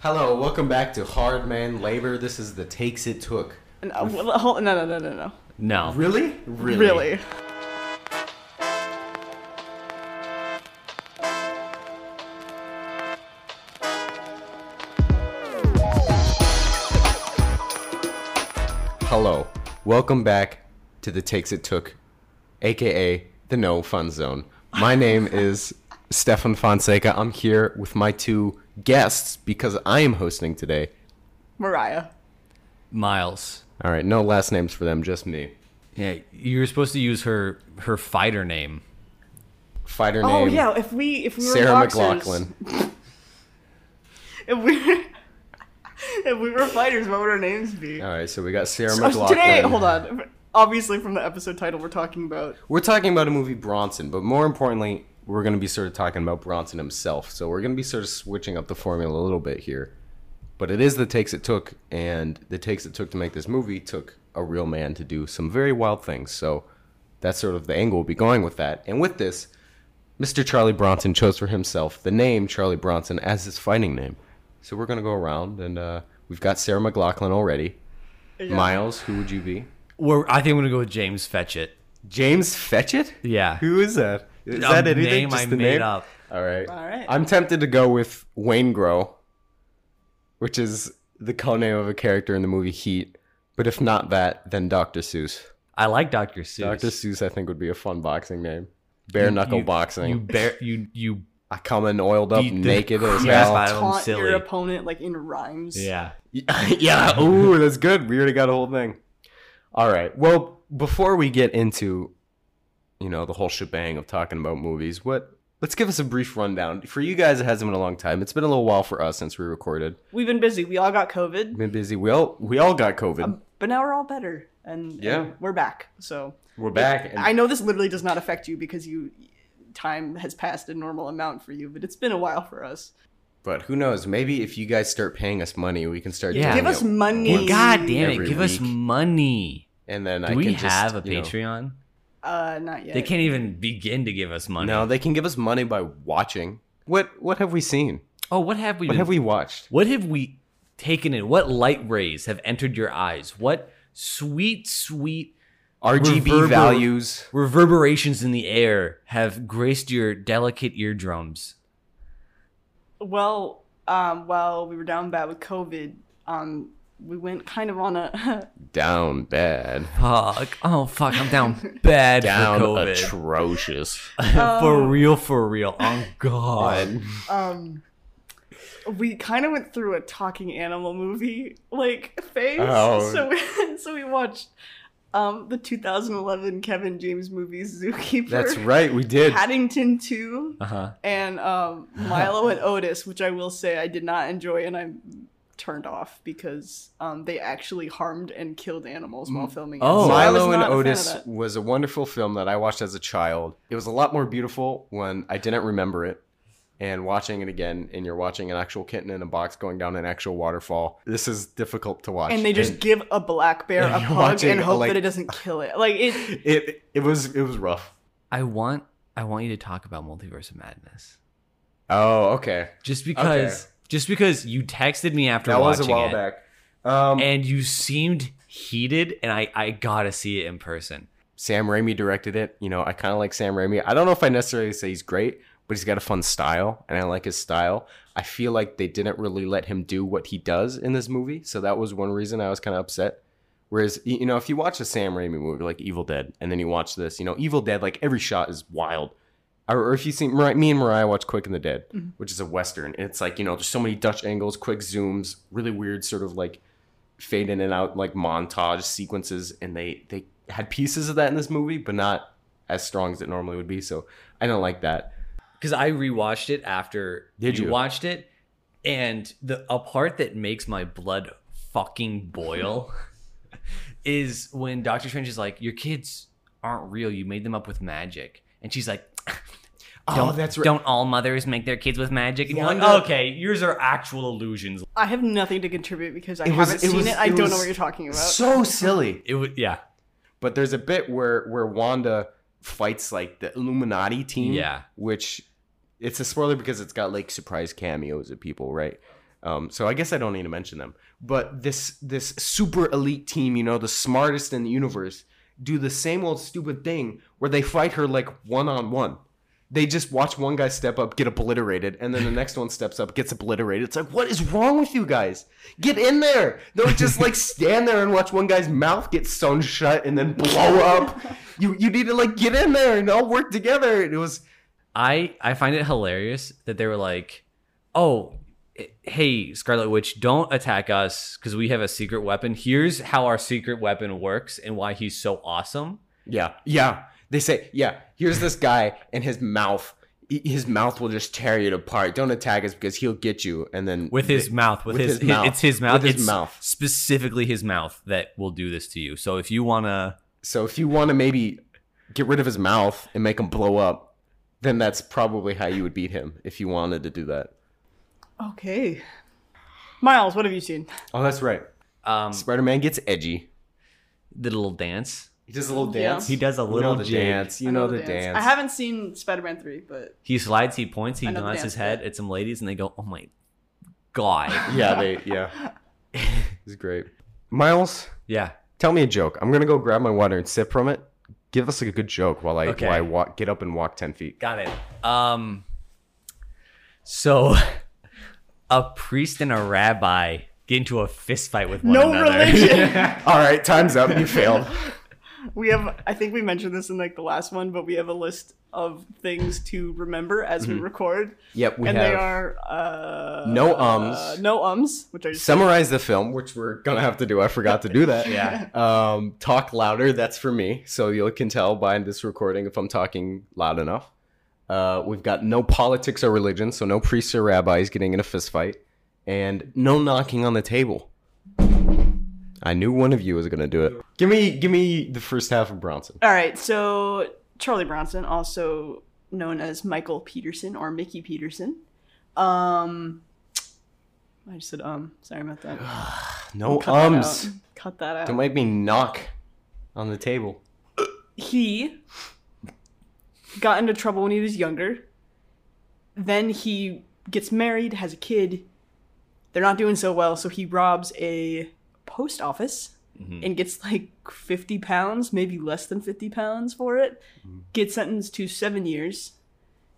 Hello, welcome back to Hard Man Labor. This is the Takes It Took. No, uh, well, no, no, no, no, no. No. Really? Really? Really? Hello, welcome back to the Takes It Took, aka the No Fun Zone. My name is Stephan Fonseca. I'm here with my two guests because I am hosting today. Moriah. Miles. All right, no last names for them, just me. Yeah, you were supposed to use her her fighter name. Fighter oh, name. Oh yeah, if we if we were Sarah boxers, McLachlan. If we if we were fighters, what would our names be? All right, so we got Sarah So McLachlan. today, hold on. Obviously, from the episode title, we're talking about We're talking about a movie Bronson, but more importantly, we're going to be sort of talking about Bronson himself. So we're going to be sort of switching up the formula a little bit here. But it is the takes it took, and the takes it took to make this movie took a real man to do some very wild things. So that's sort of the angle we'll be going with that. And with this, Mr. Charlie Bronson chose for himself the name Charlie Bronson as his fighting name. So we're going to go around, and uh, we've got Sarah McLachlan already. Miles, who would you be? Or I think I'm gonna go with James Fetchit. James Fetchit? Yeah. Who is that? Is A that anything? name Just I the made name? up. All right. All right. I'm tempted to go with Waingro, which is the codename of a character in the movie Heat. But if not that, then Dr. Seuss. I like Dr. Seuss. Dr. Seuss, I think, would be a fun boxing name. Bare knuckle You- boxing. You bear you you I come in oiled up, beat naked as crap hell. out of taunt silly. your opponent like in rhymes. Yeah. yeah. Ooh, that's good. We already got a whole thing. All right. Well, before we get into, you know, the whole shebang of talking about movies, what? Let's give us a brief rundown. For you guys, it hasn't been a long time. It's been a little while for us since we recorded. We've been busy. We all got COVID, Been busy. We all we all got COVID. Um, but now we're all better, and Yeah. and we're back. So We're back. And I know this literally does not affect you because you time has passed a normal amount for you, but it's been a while for us. but who knows? Maybe if you guys start paying us money, we can start. Yeah. Give us money. God damn it! every Give us money. And then Do I we can just, have a you know- Patreon? Uh, not yet. They can't even begin to give us money. no, they can give us money by watching. What What have we seen? Oh, what have we? What been- have we watched? What have we taken in? What light rays have entered your eyes? What sweet, sweet RGB Reverber- values. reverberations in the air have graced your delicate eardrums? Well, um, while we were down bad with COVID, um, we went kind of on a Down bad. Fuck. Oh, fuck. I'm down bad Down for COVID. atrocious. for real, for real. Oh, God. um, we kind of went through a talking animal movie like phase. Oh. So we, so we watched um the 2011 Kevin James movie Zookeeper. That's right, we did. Paddington 2 Uh huh. and um Milo and Otis, which I will say I did not enjoy and I'm turned off because um they actually harmed and killed animals while filming it. Oh. So Milo and not a Otis was a wonderful film that I watched as a child. It was a lot more beautiful when I didn't remember it. And watching it again, and you're watching an actual kitten in a box going down an actual waterfall. This is difficult to watch. and they just give a black bear a you're hug watching, and hope like- that it doesn't kill it. Like it it it was it was rough. I want, I want you to talk about Multiverse of Madness. Oh, okay. Just because, Okay. Just because you texted me after That was a while it, back. Um, and you seemed heated, and I, I gotta see it in person. Sam Raimi directed it. You know, I kind of like Sam Raimi. I don't know if I necessarily say he's great, but he's got a fun style, and I like his style. I feel like they didn't really let him do what he does in this movie, so that was one reason I was kind of upset. Whereas, you know, if you watch a Sam Raimi movie like Evil Dead, and then you watch this, you know, Evil Dead, like every shot is wild. Or, or if you see Mar- me and Moriah watch Quick and the Dead, mm-hmm. which is a western, it's like you know, there's so many Dutch angles, quick zooms, really weird sort of like fade in and out like montage sequences and they they had pieces of that in this movie but not as strong as it normally would be so i don't like that because I rewatched it after Did you? watched it, and the a part that makes my blood fucking boil is when Doctor Strange is like, "Your kids aren't real. You made them up with magic," and she's like. Don't, Oh, that's right. Don't all mothers make their kids with magic? And you're like, Wanda- okay, yours are actual illusions. I have nothing to contribute because I It was- haven't it seen was- it. I it don't know what you're talking about. so silly It was, yeah, but there's a bit where where wanda fights like the illuminati team Yeah. which it's a spoiler because it's got like surprise cameos of people right Um, so I guess I don't need to mention them. But this this super elite team, you know, the smartest in the universe, do the same old stupid thing where they fight her like one on one. They just watch one guy step up, get obliterated, and then the next one steps up, gets obliterated. It's like, what is wrong with you guys? Get in there! Don't just like stand there and watch one guy's mouth get sewn shut and then blow up. You you need to like get in there and all work together. It was I I find it hilarious that they were like, "Oh, eh, hey Scarlet Witch, don't attack us because we have a secret weapon. Here's how our secret weapon works and why he's so awesome." Yeah, yeah. They say, yeah. Here's this guy, and his mouth, his mouth will just tear you apart. Don't attack us because he'll get you. And then With his they- mouth, with, with his, his mouth. it's his mouth, With his it's mouth. specifically his mouth that will do this to you. So if you wanna, So if you want to maybe get rid of his mouth and make him blow up, then that's probably how you would beat him if you wanted to do that. Okay. Miles, what have you seen? Oh, that's right. um, Spider-Man gets edgy. the little dance, He does a little Yeah. dance. he does a You know little the dance. You I know, the dance. I haven't seen Spider-Man three, but He slides, he points, he I know the nods his head at some ladies, and they go, "Oh my god!" Yeah, they. Yeah, it's great. Miles, yeah. tell me a joke. I'm gonna go grab my water and sip from it. Give us like a good joke while I Okay. while I walk, get up and walk ten feet. Got it. Um, so a priest and a rabbi get into a fist fight with one no another. religion. All right, time's up. You failed. We have. I think we mentioned this in like the last one, but we have a list of things to remember as we record, Yep, we and have they are uh, no ums. uh, no ums, which I just summarize the film, which we're gonna have to do. I forgot to do that. yeah. Um, talk louder. That's for me. So you can tell by this recording if I'm talking loud enough. Uh, we've got no politics or religion, so no priests or rabbis getting in a fist fight, and no knocking on the table. I knew one of you was gonna do it. Give me, give me the first half of Bronson. All right, so Charlie Bronson, also known as Michael Peterson or Mickey Peterson. Um, I just said um. Sorry about that. No Cut ums. out. Cut that out. Don't make me knock on the table. he got into trouble when he was younger. Then he gets married, has a kid. They're not doing so well, so he robs a post office mm-hmm. and gets like 50 pounds, maybe less than 50 pounds for it. Mm-hmm. Gets sentenced to seven years.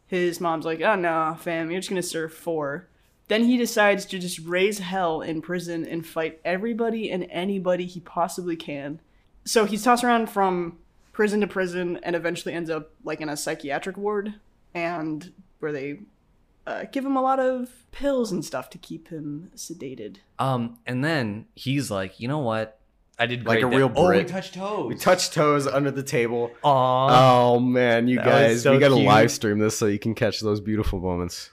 His mom's like, oh no, fam, you're just gonna serve four. Then he decides to just raise hell in prison and fight everybody and anybody he possibly can. So he's tossed around from prison to prison and eventually ends up like in a psychiatric ward and where they uh, give him a lot of pills and stuff to keep him sedated. Um, and then he's like, you know what? I did Like great a there." real Oh, we Brit. touched toes. We touch toes under the table. Aw. Oh man, you That was guys, so we gotta cute. live stream this so you can catch those beautiful moments.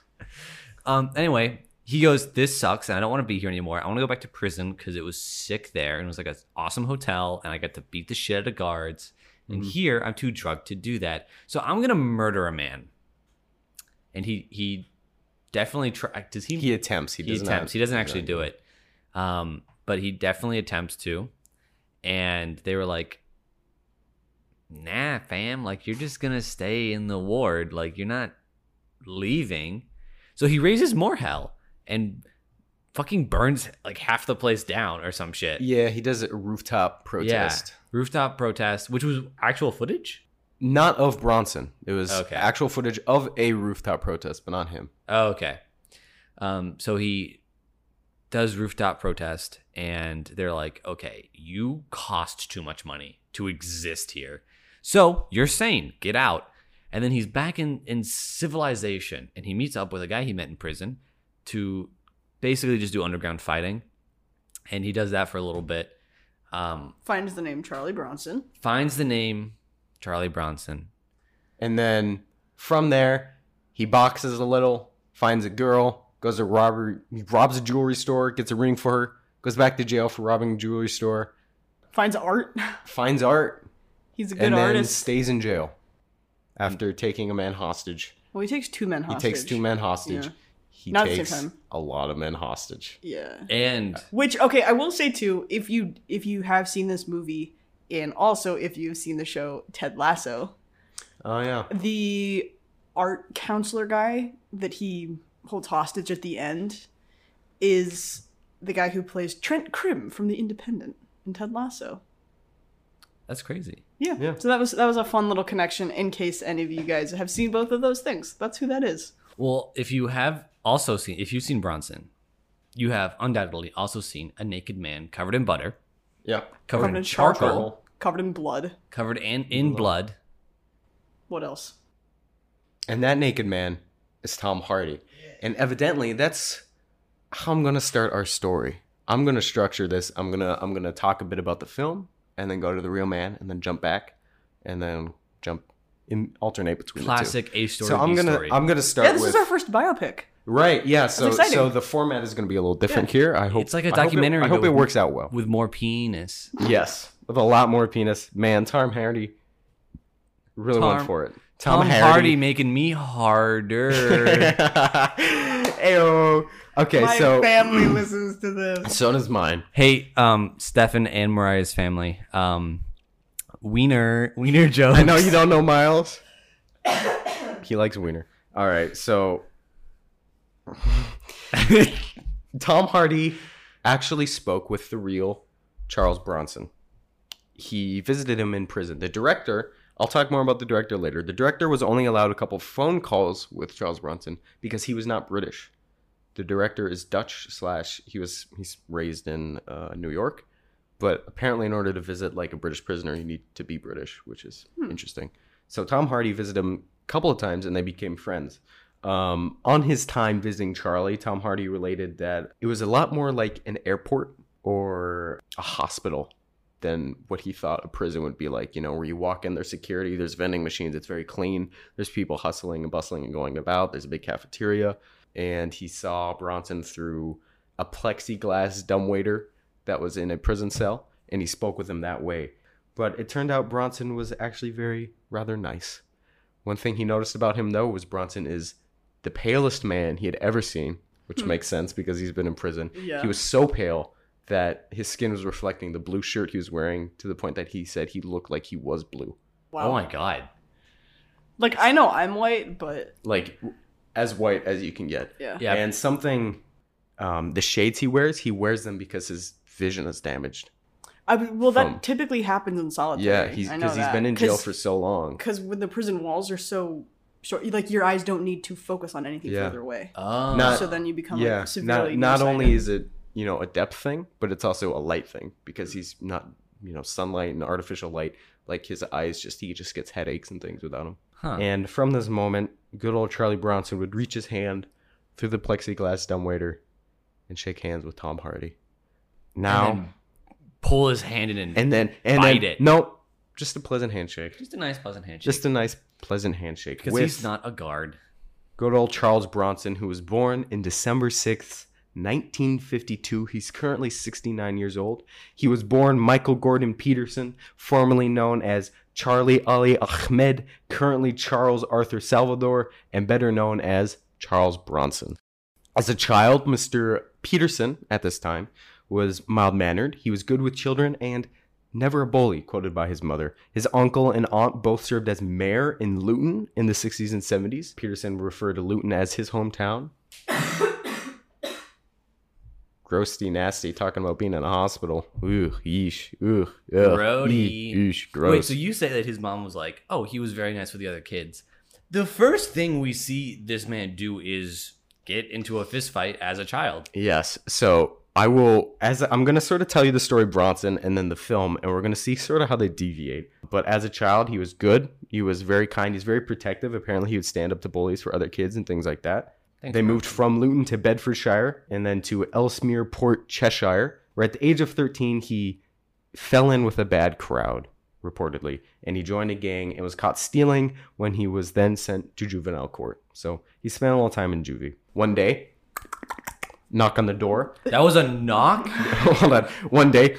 Um. Anyway, he goes, "This sucks, and I don't want to be here anymore. I want to go back to prison because it was sick there, and it was like an awesome hotel, and I got to beat the shit out of guards. And Mm-hmm. here, I'm too drugged to do that. So I'm gonna murder a man." And he he definitely try. Does he? He attempts. He, he doesn't. attempts. He doesn't actually do it. Um, but he definitely attempts to. And they were like, "Nah, fam. Like you're just gonna stay in the ward. Like you're not leaving." So he raises more hell and fucking burns like half the place down or some shit. Yeah, he does a rooftop protest. Yeah. Rooftop protest, which was actual footage. Not of Bronson. It was Okay. actual footage of a rooftop protest, but not him. Oh, okay. Um, so he does rooftop protest, and they're like, "Okay, you cost too much money to exist here, so you're sane. Get out." And then he's back in in civilization, and he meets up with a guy he met in prison to basically just do underground fighting, and he does that for a little bit. Um, Finds the name Charlie Bronson. finds the name Charlie Bronson. And then from there, he boxes a little, finds a girl, goes to robbery, robs a jewelry store, gets a ring for her, goes back to jail for robbing a jewelry store, Finds art. finds art, He's a good artist. and then artist. stays in jail after taking a man hostage. well, he takes two men hostage. He takes two men hostage. Yeah. He Not at the same takes a lot of men hostage. Yeah. And Which okay, I will say too, if you if you have seen this movie and also if you've seen the show Ted Lasso, Oh yeah. the art counselor guy that he holds hostage at the end is the guy who plays Trent Crimm from The Independent in Ted Lasso. That's crazy. Yeah. Yeah. So that was that was a fun little connection in case any of you guys have seen both of those things. That's who that is. Well, if you have also seen, if you've seen Bronson, you have undoubtedly also seen a naked man covered in butter, Yeah. covered, Covered in in charcoal, charcoal. Covered in blood. covered in, in blood. What else? And that naked man is Tom Hardy. And evidently that's how I'm gonna start our story. I'm gonna structure this. I'm gonna I'm gonna talk a bit about the film and then go to the real man and then jump back and then jump in alternate between Classic A the two. story. So I'm B gonna story. I'm gonna start Yeah, this with is our first biopic. Right, yeah. So exciting. so the format is gonna be a little different here. I hope It's like a I hope it- documentary, I hope it works out well. with more penis. Yes. With a lot more penis. Man, Tom Hardy really went for it. Tom, Hardy making me harder. Ayo. Okay, so my family listens to this. so does mine. hey, um, Stephan and Moriah's family. Um, Wiener, Wiener jokes. I know you don't know Miles. he likes wiener. All right, so Tom Hardy actually spoke with the real Charles Bronson. He visited him in prison. The director, I'll talk more about the director later. The director was only allowed a couple phone calls with Charles Bronson because he was not British. The director is Dutch slash he was he's raised in uh, New York, but apparently in order to visit like a British prisoner, you need to be British, which is interesting. So Tom Hardy visited him a couple of times and they became friends. Um, on his time visiting Charlie, Tom Hardy related that it was a lot more like an airport or a hospital than what he thought a prison would be like. You know, where you walk in, there's security, there's vending machines, it's very clean, there's people hustling and bustling and going about, there's a big cafeteria. And he saw Bronson through a plexiglass dumbwaiter that was in a prison cell, and he spoke with him that way. But it turned out Bronson was actually very rather nice. One thing he noticed about him though was Bronson is the palest man he had ever seen, which makes sense because he's been in prison. Yeah. He was so pale that his skin was reflecting the blue shirt he was wearing to the point that he said he looked like he was blue. Wow. Oh my god. Like I know I'm white, but Like as white as you can get. yeah. Yeah. And something um, the shades he wears, he wears them because his vision is damaged. I, well, that From- typically happens in solitary. Yeah, he's I know because he's that. been in jail for so long. because when the prison walls are so short, like your eyes don't need to focus on anything Yeah. further away. Oh. Not- so then you become yeah, like severely not not only is it you know a depth thing, but it's also a light thing because he's not you know sunlight and artificial light. Like his eyes, just he just gets headaches and things without them. Huh. And from this moment, good old Charlie Bronson would reach his hand through the plexiglass dumbwaiter and shake hands with Tom Hardy. Now And then pull his hand in and, and then and bite then, it. No, just a pleasant handshake. just a nice pleasant handshake. Just a nice pleasant handshake. because with he's not a guard. good old Charles Bronson, who was born in December 6th, 1952. He's currently 69 years old. He was born Michael Gordon Peterson, formerly known as Charlie Ali Ahmed, currently Charles Arthur Salvador, and better known as Charles Bronson. As a child, Mr. Peterson, at this time, was mild mannered. He was good with children and never a bully, quoted by his mother. His uncle and aunt both served as mayor in Luton in the 60s and 70s. Peterson referred to Luton as his hometown. Grossy nasty, talking about being in a hospital. Ooh, yeesh, ooh, ugh, Grody. yeesh, gross. Wait, so you say that his mom was like, "Oh, he was very nice with the other kids." The first thing we see this man do is get into a fist fight as a child. Yes. So I will, as I'm going to sort of tell you the story of Bronson and then the film, and we're going to see sort of how they deviate. But as a child, he was good. He was very kind. He's very protective. Apparently, he would stand up to bullies for other kids and things like that. Thanks, they moved from Luton to Bedfordshire and then to Ellesmere Port, Cheshire, where at the age of 13, he fell in with a bad crowd, reportedly, and he joined a gang and was caught stealing when he was then sent to juvenile court. So he spent a little time in juvie. One day, knock on the door. That was a knock. Hold on. One day.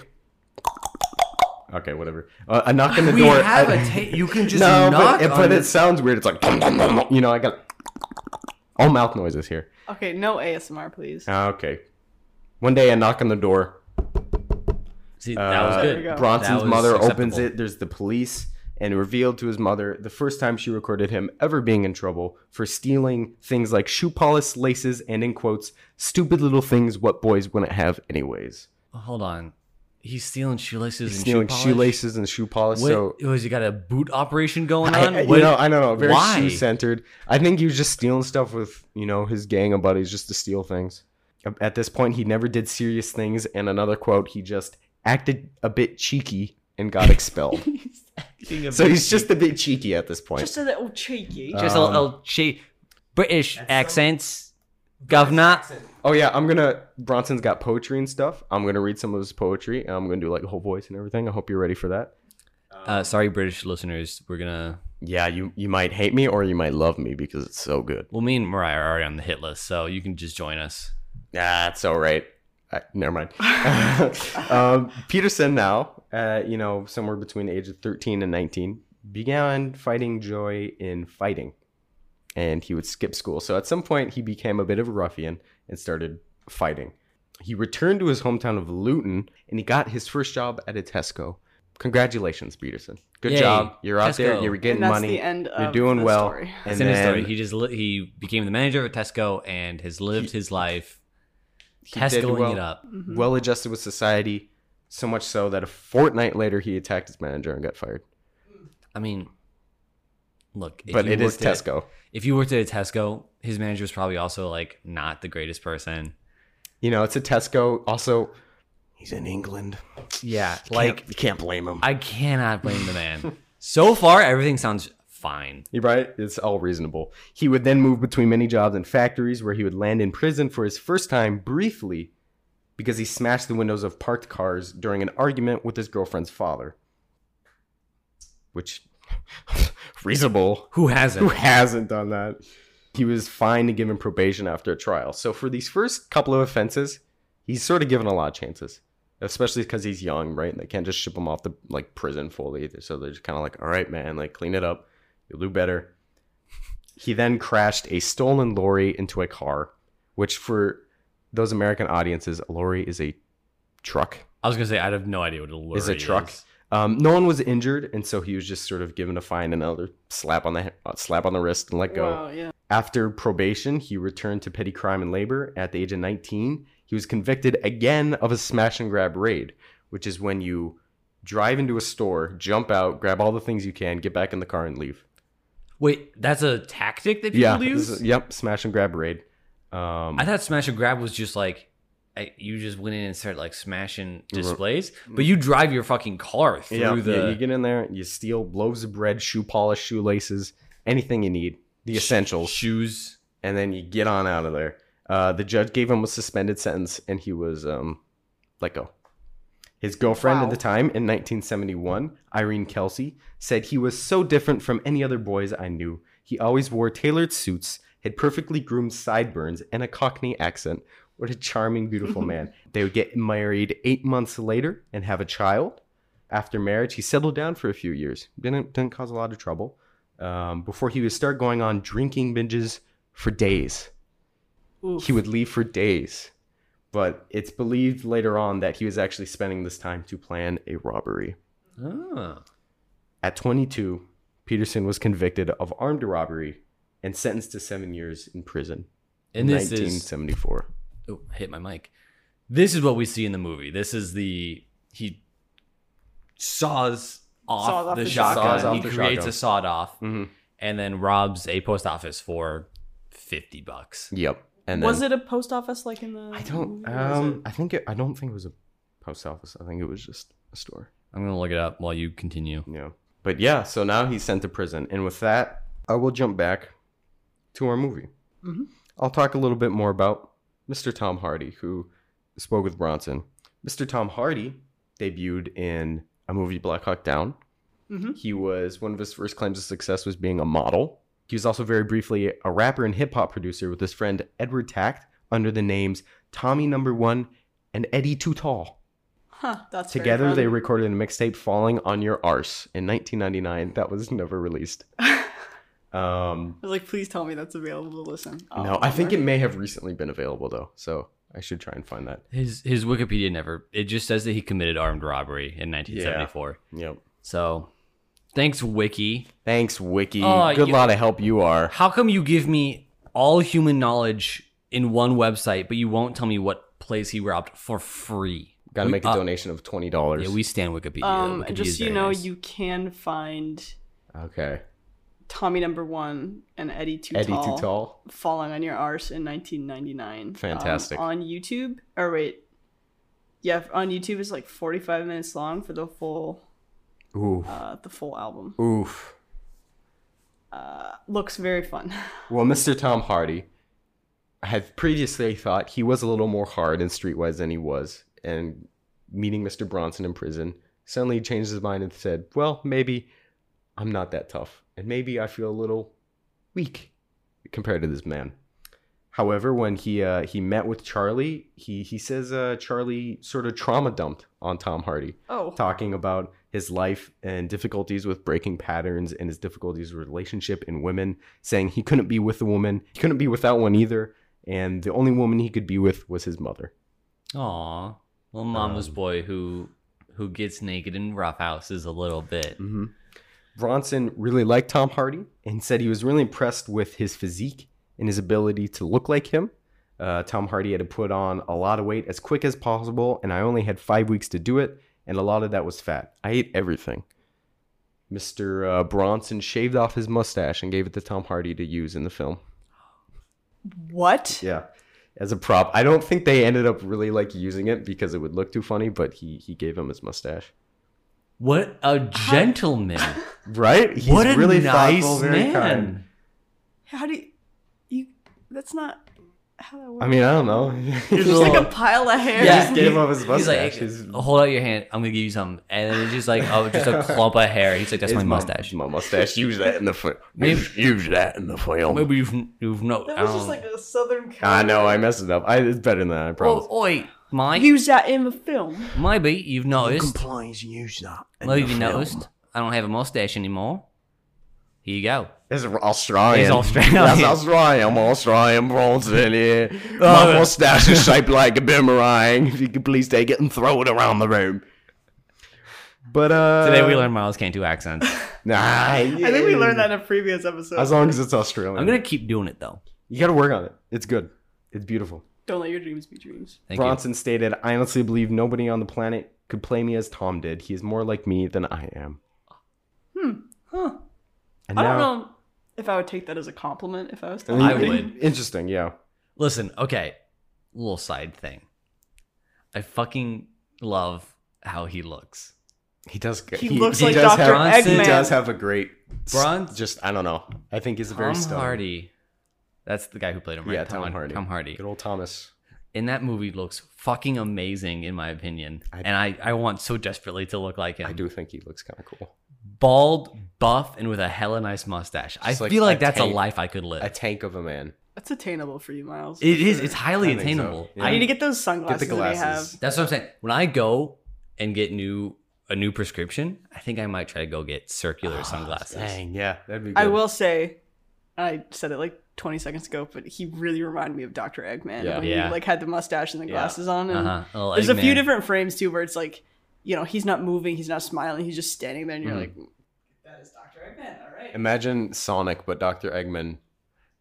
Okay, whatever. Uh, a knock on the we door. have I- a ta- You can just no, knock but, it, on but it sounds weird. It's like you know. I got all mouth noises here. Okay, no ASMR, please. Ah, Okay. One day, a knock on the door. See, that was Uh, good. There go. Bronson's was mother opens acceptable. it. There's the police, and revealed to his mother the first time she recorded him ever being in trouble for stealing things like shoe polish, laces, and in quotes, stupid little things what boys wouldn't have anyways. Hold on. He's stealing shoelaces and Stealing shoe polish? shoelaces and shoe polish. What, so was he got a boot operation going on? I- you know, I don't know. Very why? shoe centered. I think he was just stealing stuff with you know his gang of buddies just to steal things. At this point, he never did serious things. And another quote, he just acted a bit cheeky and got expelled. Acting a so bit he's just a bit cheeky at this point. Just a little cheeky. Just a Um, little che- British accents, governor. oh yeah, I'm gonna. Bronson's got poetry and stuff. I'm gonna read some of his poetry. and I'm gonna do like a whole voice and everything. I hope you're ready for that. Uh, sorry, British listeners. We're gonna. Yeah, you you might hate me or you might love me because it's so good. Well, me and Moriah are already on the hit list, so you can just join us. That's all right. I, never mind. um, Peterson now, uh, you know, somewhere between the age of 13 and 19, began finding joy in fighting. And he would skip school. So at some point, he became a bit of a ruffian and started fighting. He returned to his hometown of Luton and he got his first job at a Tesco. Congratulations, Peterson. Good Yay, job. You're out there. You're getting and that's money. the end You're doing the well. story. And That's in his then story. He just li- he became the manager of a Tesco and has lived his life he Tescoing well. it up. Mm-hmm. well adjusted with society, so much so that a fortnight later he attacked his manager and got fired. I mean, look, if but you it is worked at- Tesco. if you worked at a Tesco, his manager was probably also like not the greatest person. You know, it's a Tesco. Also, he's in England. Yeah, Like like you can't blame him. I cannot blame the man. so far, everything sounds fine. You're right. It's all reasonable. He would then move between many jobs and factories where he would land in prison for his first time briefly because he smashed the windows of parked cars during an argument with his girlfriend's father. Which reasonable. Who hasn't? Who hasn't done that? He was fined and given probation after a trial. So for these first couple of offenses, he's sort of given a lot of chances, especially because he's young, right? And they can't just ship him off to like prison fully. So they're just kind of like, all right, man, like clean it up. You'll do better. He then crashed a stolen lorry into a car, which for those American audiences, a lorry is a truck. I was gonna say I have no idea what a lorry Is a truck. Um, no one was injured, and so he was just sort of given a fine, and another slap on the uh, slap on the wrist, and let go. Wow, yeah. After probation, he returned to petty crime and labor. At the age of 19, he was convicted again of a smash and grab raid, which is when you drive into a store, jump out, grab all the things you can, get back in the car, and leave. Wait, that's a tactic that people yeah, use. this is- yep, smash and grab raid. Um, I thought smash and grab was just like I, you just went in and started like smashing displays, but you drive your fucking car through yeah, the. yeah, you get in there, you steal loaves of bread, shoe polish, shoelaces, anything you need, the essentials. shoes. and then you get on out of there. Uh, the judge gave him a suspended sentence, and he was um, let go. His girlfriend at the time, in 1971, Irene Kelsey, said he was so different from any other boys I knew. He always wore tailored suits, had perfectly groomed sideburns, and a Cockney accent. What a charming, beautiful man. They would get married eight months later and have a child. After marriage, he settled down for a few years. Didn't didn't cause a lot of trouble. Um, before he would start going on drinking binges for days Oof. he would leave for days. But it's believed later on that he was actually spending this time to plan a robbery. Oh. At 22, Peterson was convicted of armed robbery and sentenced to seven years in prison. And this is 1974. oh, hit my mic. This is what we see in the movie. This is the he saws off Saws off the, the shotgun. shotgun. Off he the creates shotgun. a sawed off, hmm and then robs a post office for fifty bucks. Yep. And then, was it a post office like in the? I don't. movie, or was Um, I think it, I don't think it was a post office. I think it was just a store. I'm gonna look it up while you continue. Yeah. But yeah, so now he's sent to prison. And with that, I will jump back to our movie. Mhm. I'll talk a little bit more about Mr. Tom Hardy, who spoke with Bronson. Mr. Tom Hardy debuted in a movie, Black Hawk Down. Mhm. He was one of his first claims of success was being a model. He was also very briefly a rapper and hip hop producer with his friend Edward Tact under the names Tommy Number One and Eddie Too Tall. Huh, that's Together, they recorded a mixtape "Falling on Your Arse" in 1999. That was never released. Um, I was like, please tell me that's available to listen. Oh, no, I think it may have recently been available though, so I should try and find that. His his Wikipedia never. It just says that he committed armed robbery in 1974. Yep. So Thanks, Wiki. Thanks, Wiki. Oh, Good you- lot of help you are. How come you give me all human knowledge in one website, but you won't tell me what place he robbed for free? Got to make a uh, donation of twenty dollars. Yeah, we stand Wikipedia. Um, Wikipedia just so you know, nice. you can find okay. Tommy Number One and Eddie Too Eddie Tall, too tall. falling on your arse in 1999. um, Fantastic. on YouTube, or wait, yeah, on YouTube it's like 45 minutes long for the full, Ooh. uh, the full album. Oof. Looks very fun. Well, Mr. Tom Hardy I had previously thought he was a little more hard and streetwise than he was, and meeting Mr. Bronson in prison, suddenly he changed his mind and said, "Well, maybe I'm not that tough, and maybe I feel a little weak compared to this man." However, when he uh, he met with Charlie, he he says uh, Charlie sort of trauma dumped on Tom Hardy Oh, talking about his life and difficulties with breaking patterns and his difficulties with relationship in women, saying he couldn't be with a woman, he couldn't be without one either, and the only woman he could be with was his mother. Aw, little mama's Um, boy who who gets naked in roughhouses a little bit. Mm-hmm. Bronson really liked Tom Hardy and said he was really impressed with his physique and his ability to look like him. Uh, Tom Hardy had to put on a lot of weight as quick as possible, and I only had five weeks to do it, and a lot of that was fat. I ate everything. Mr. Uh, Bronson shaved off his mustache and gave it to Tom Hardy to use in the film. what? Yeah, as a prop. I don't think they ended up really like using it because it would look too funny, but he he gave him his mustache. What a gentleman! Right? He's what a really nice thoughtful, very man! kind. How do you? You? That's not how that works. I mean, I don't know. it's just like a pile of hair. Yeah. just gave him his mustache. He's like, His- hold out your hand. I'm gonna give you something, and then it's just like, oh, just a clump of hair. He's like, that's It's my mustache. My mustache. Use that in the film. Maybe- Use, use that in the film. Maybe you've you've no. That was just like a southern. I know. I messed it up. I, it's better than that. I promise. Oh, oi, Mike. Use that in the film. Maybe you've noticed. please use that. Maybe you noticed. I don't have a mustache anymore. Here you go. It's Australian. He's Australian. That's Australian. I'm Australian Bronson here. Oh, My yeah. mustache is shaped like a boomerang. If you could please take it and throw it around the room. But uh, Today we learned Miles can't do accents. Nah, I think we learned that in a previous episode. As long as it's Australian, I'm gonna keep doing it though. You got to work on it. It's good. It's beautiful. Don't let your dreams be dreams. Thank Bronson stated, "I honestly believe nobody on the planet could play me as Tom did. He is more like me than I am." Hmm. Huh. And I don't know if I would take that as a compliment if I was I telling mean, I would. Interesting, yeah. Listen, okay. Little side thing. I fucking love how he looks. He does. g- He looks like does Dr. Have, he does have a great. Bronze- Just I don't know. I think he's a very Tom stunning. Hardy. That's the guy who played him, right? Yeah, Tom Hardy. Tom Hardy. Good old Thomas. In that movie looks fucking amazing in my opinion. I- and I, I want so desperately to look like him. I do think he looks kind of cool. Bald, buff, and with a hella nice mustache. I like feel like a that's tank. a life I could live. A tank of a man. That's attainable for you, Miles. it for is. sure. It's highly I think so. attainable. Yeah. I I need to get those sunglasses Get the that they glasses. have. That's what I'm saying. When I go and get new a new prescription, I think I might try to go get circular ah, sunglasses. Dang, yeah, that'd be. Good. I will say, I said it like 20 seconds ago, but he really reminded me of Dr. Eggman Yeah. when Yeah. he like had the mustache and the Yeah. glasses on. And Uh-huh. there's a few different frames too where it's like, you know, he's not moving, he's not smiling, he's just standing there, and you're Mhm. like, that is Dr. Eggman, all right. Imagine Sonic, but Dr. Eggman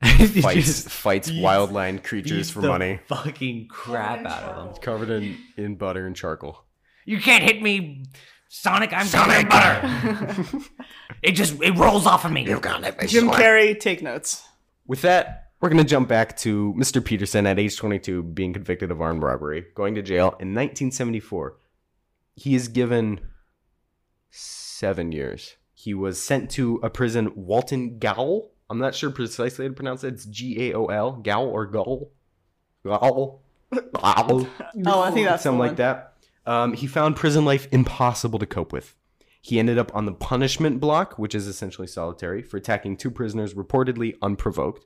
fights fights beats- wildland creatures for money, Fucking crap out of them. covered in in butter and charcoal. You can't hit me, Sonic. I'm Sonic butter. it just it rolls off of me. got it. Jim Carrey, take notes. With that, we're going to jump back to Mr. Peterson at age 22 being convicted of armed robbery, going to jail in 1974. He is given seven years. He was sent to a prison, Walton Gaol. I'm not sure precisely how to pronounce it. It's G A O L, Gaol or Gaol. Gaol. Gaol. Oh, I think that's something the like that. Um, he found prison life impossible to cope with. He ended up on the punishment block, which is essentially solitary, for attacking two prisoners reportedly unprovoked.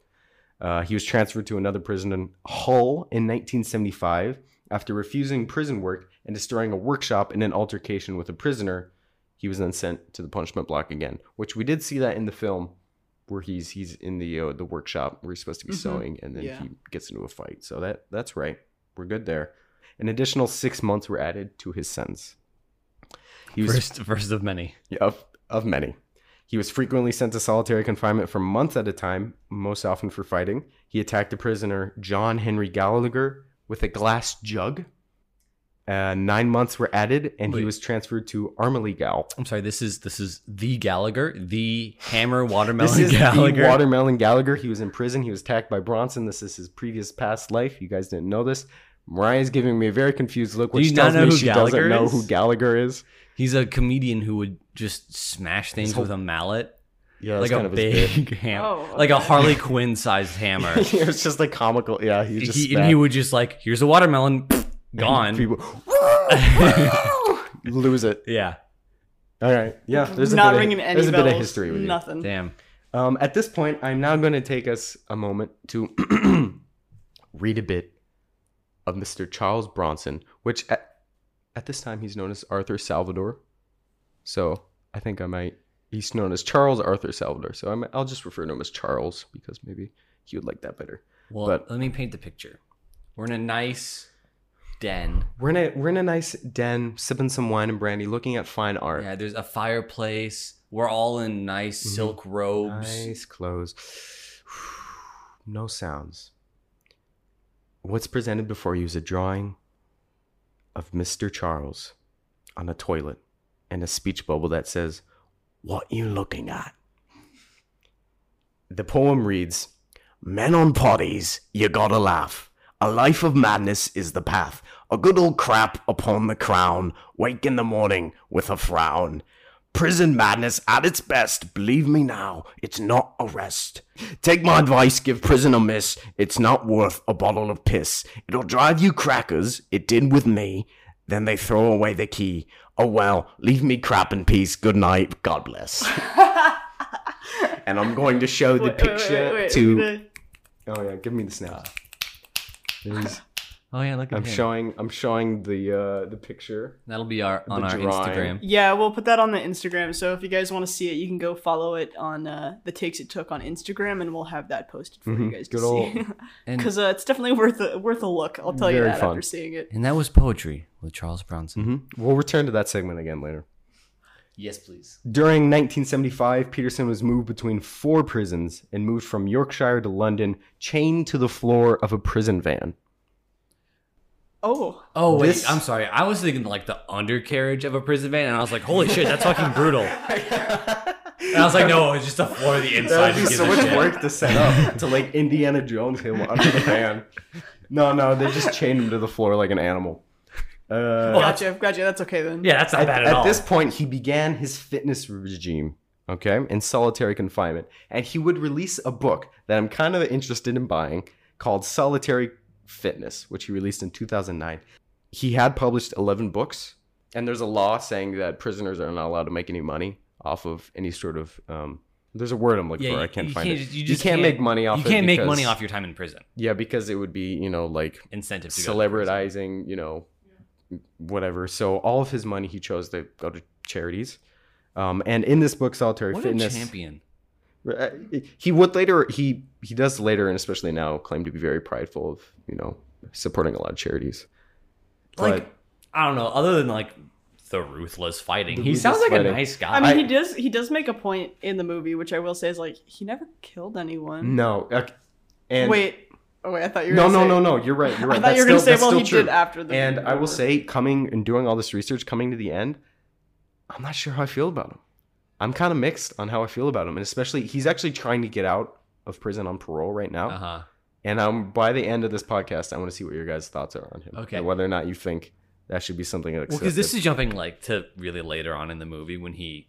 Uh, he was transferred to another prison in Hull in 1975 after refusing prison work and destroying a workshop in an altercation with a prisoner. He was then sent to the punishment block again, which we did see that in the film, where he's he's in the uh, the workshop where he's supposed to be Mhm. sewing, and then Yeah. he gets into a fight. So that that's right. We're good there. An additional six months were added to his sentence. He was First, first of many. yeah, of, of many. He was frequently sent to solitary confinement for months at a time, most often for fighting. He attacked a prisoner, John Henry Gallagher, with a glass jug. Uh, nine months were added, and he was transferred to Armley-Gal. I'm sorry. This is this is the Gallagher, the Hammer Watermelon This is Gallagher. the Watermelon Gallagher. He was in prison. He was attacked by Bronson. This is his previous past life. You guys didn't know this. Moriah's giving me a very confused look, which tells me she Gallagher doesn't know is? who Gallagher is. He's a comedian who would just smash things whole- with a mallet, Yeah, like that's a of big hammer, Oh, like a. Harley Quinn sized hammer. it's just like comical. Yeah, he just he, and he would just like, here's a watermelon, gone. people lose it. yeah, All right, yeah. There's a not bit ringing of, any there's a bit of history with you. Nothing. damn. Um, at this point, I'm now going to take us a moment to read a bit of Mr. Charles Bronson, which at, at this time he's known as Arthur Salvador. So I think I might. He's known as Charles Arthur Salvador. So I'm, I'll just refer to him as Charles because maybe he would like that better. Well, But- let me paint the picture. We're in a nice den. We're in a we're in a nice den, sipping some wine and brandy, looking at fine art. Yeah, there's a fireplace. We're all in nice mm-hmm. silk robes. Nice clothes. No sounds. What's presented before you is a drawing of Mr. Charles on a toilet and a speech bubble that says, What you looking at? The poem reads Men on potties, you gotta laugh. A life of madness is the path. A good old crap upon the crown. Wake in the morning with a frown. Prison madness at its best. Believe me now, it's not a rest. Take my advice, give prison a miss. It's not worth a bottle of piss. It'll drive you crackers. It did with me. Then they throw away the key. Oh well, leave me crap in peace. Good night. God bless. and I'm going to show the Wait, picture wait, wait, to. Oh yeah, give me the snap. There's- Oh yeah, look at I'm him. showing. I'm showing the uh, the picture. That'll be our on The our drawing. Instagram. Yeah, we'll put that on the Instagram. So if you guys want to see it, you can go follow it on uh, the takes it took on Instagram, and we'll have that posted for you Mhm. guys Good to old- see. And Because uh, it's definitely worth a, worth a look. I'll tell you Very that fun. after seeing it. and that was poetry with Charles Bronson. hmm We'll return to that segment again later. Yes, please. During 1975, Peterson was moved between four prisons and moved from Yorkshire to London, chained to the floor of a prison van. Oh, Oh wait, This- I'm sorry. I was thinking like the undercarriage of a prison van, and I was like, "Holy shit, that's fucking brutal." And I was like, "No, it's just the floor of the inside." That would be who so much shit?" work to set up to like Indiana Jones him under the van. No, no, they just chained him to the floor like an animal. Uh, gotcha, gotcha. That's okay then. Yeah, that's not at, bad at, at all. At this point, he began his fitness regime, okay, in solitary confinement. And he would release a book that I'm kind of interested in buying called Solitary Fitness, which he released in 2009. He had published 11 books, and there's a law saying that prisoners are not allowed to make any money off of any sort of. Um, there's a word I'm looking yeah, for. you, I can't find can't, it. just- You You, just can't, make money off. You can't make because- money off your time in prison. Yeah, because it would be you know like Incentive to go to prison. celebritizing, you know, whatever. So all of his money he chose to go to charities. Um, and in this book, Solitary What Fitness, a champion! Uh, he would later he he does later and especially now claim to be very prideful of you know supporting a lot of charities. Like I don't know. Other than like the ruthless fighting, The he ruthless sounds like fighting. a nice guy. I mean, he does he does make a point in the movie, which I will say is like he never killed anyone. no, uh, and wait, oh wait, I thought you were no, gonna no, say, no, no. You're right. You're right. I thought That's you were gonna still- say, well, he true. did after the. And I will say, coming and doing all this research, coming to the end, I'm not sure how I feel about him. I'm kind of mixed on how I feel about him, and especially he's actually trying to get out of prison on parole right now. uh huh. And um, by the end of this podcast, I want to see what your guys' thoughts are on him. Okay. and whether or not you think that should be something Well, because this is jumping like to really later on in the movie when he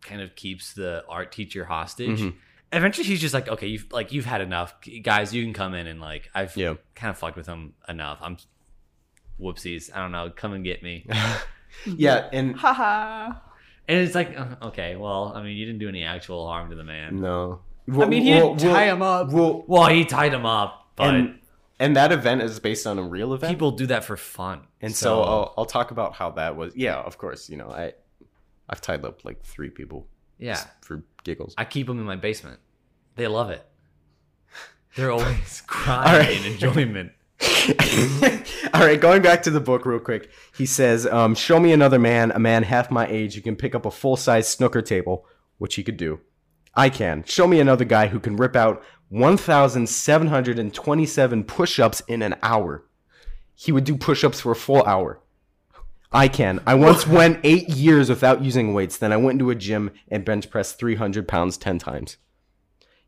kind of keeps the art teacher hostage. Mhm. Eventually, he's just like, "Okay, you've like you've had enough, guys. You can come in and like I've Yeah. kind of fucked with him enough. I'm whoopsies. I don't know. Come and get me." yeah, and Haha. And it's like, uh, okay, well, I mean, you didn't do any actual harm to the man. no. I mean, he didn't tie him up. Well, Well, he tied him up, but and and that event is based on a real event. people do that for fun. and so, I'll, I'll talk about how that was. Yeah, of course. You know, I I've tied up like three people yeah, for giggles. I keep them in my basement. They love it. They're always crying right. in enjoyment. All right, going back to the book real quick. He says, um, "Show me another man, a man half my age, who can pick up a full size snooker table which he could do. I can. Show me another guy who can rip out 1,727 push ups in an hour. He would do push ups for a full hour. I can. I once went eight years without using weights. Then I went into a gym and bench pressed 300 pounds 10 times.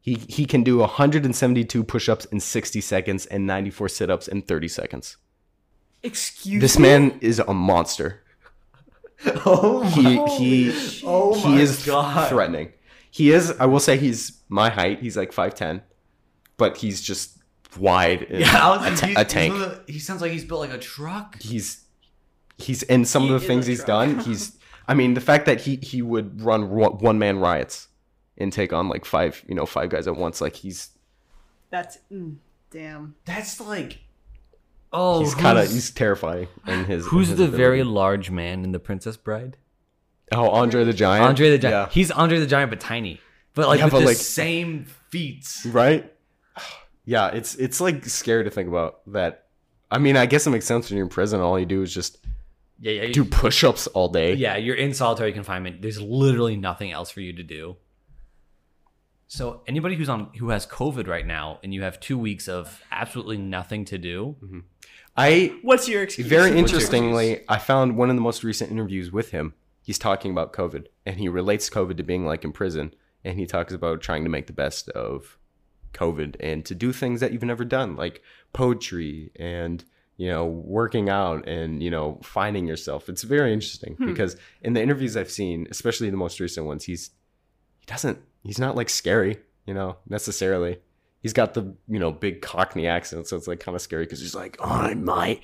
He, he can do 172 push ups in 60 seconds and 94 sit ups in 30 seconds. Excuse me. This me. man is a monster. Oh He he Oh he my is God. threatening. He is. I will say he's my height. He's like five ten, but he's just wide. and Yeah, was a, he's- a tank. the- he sounds like he's built like a truck. He's he's in some He of the things he's done. He's. I mean, the fact that he he would run one man riots and take on like five you know five guys at once. Like he's That's mm, damn. That's like, oh, he's kind of he's terrifying in his. in Who's his the ability. very large man in the Princess Bride? oh Andre the Giant? Andre the Giant. Yeah. He's Andre the Giant, but tiny. But like Yeah, with but, the like- same feats. right yeah it's it's like scary to think about that i mean i guess it makes sense when you're in prison all you do is just Yeah, yeah. do push-ups all day yeah, you're in solitary confinement. There's literally nothing else for you to do. So anybody who's on who has COVID right now, and you have two weeks of absolutely nothing to do, mm-hmm. i What's your excuse? very What's your interestingly i found one of the most recent interviews with him. He's talking about covid and he relates covid to being like in prison and he talks about trying to make the best of covid and to do things that you've never done like poetry and you know working out and you know finding yourself. It's very interesting hmm. because in the interviews i've seen especially the most recent ones he's he doesn't he's not like scary you know necessarily. He's got the you know big cockney accent so it's like kind of scary because he's like oh mate.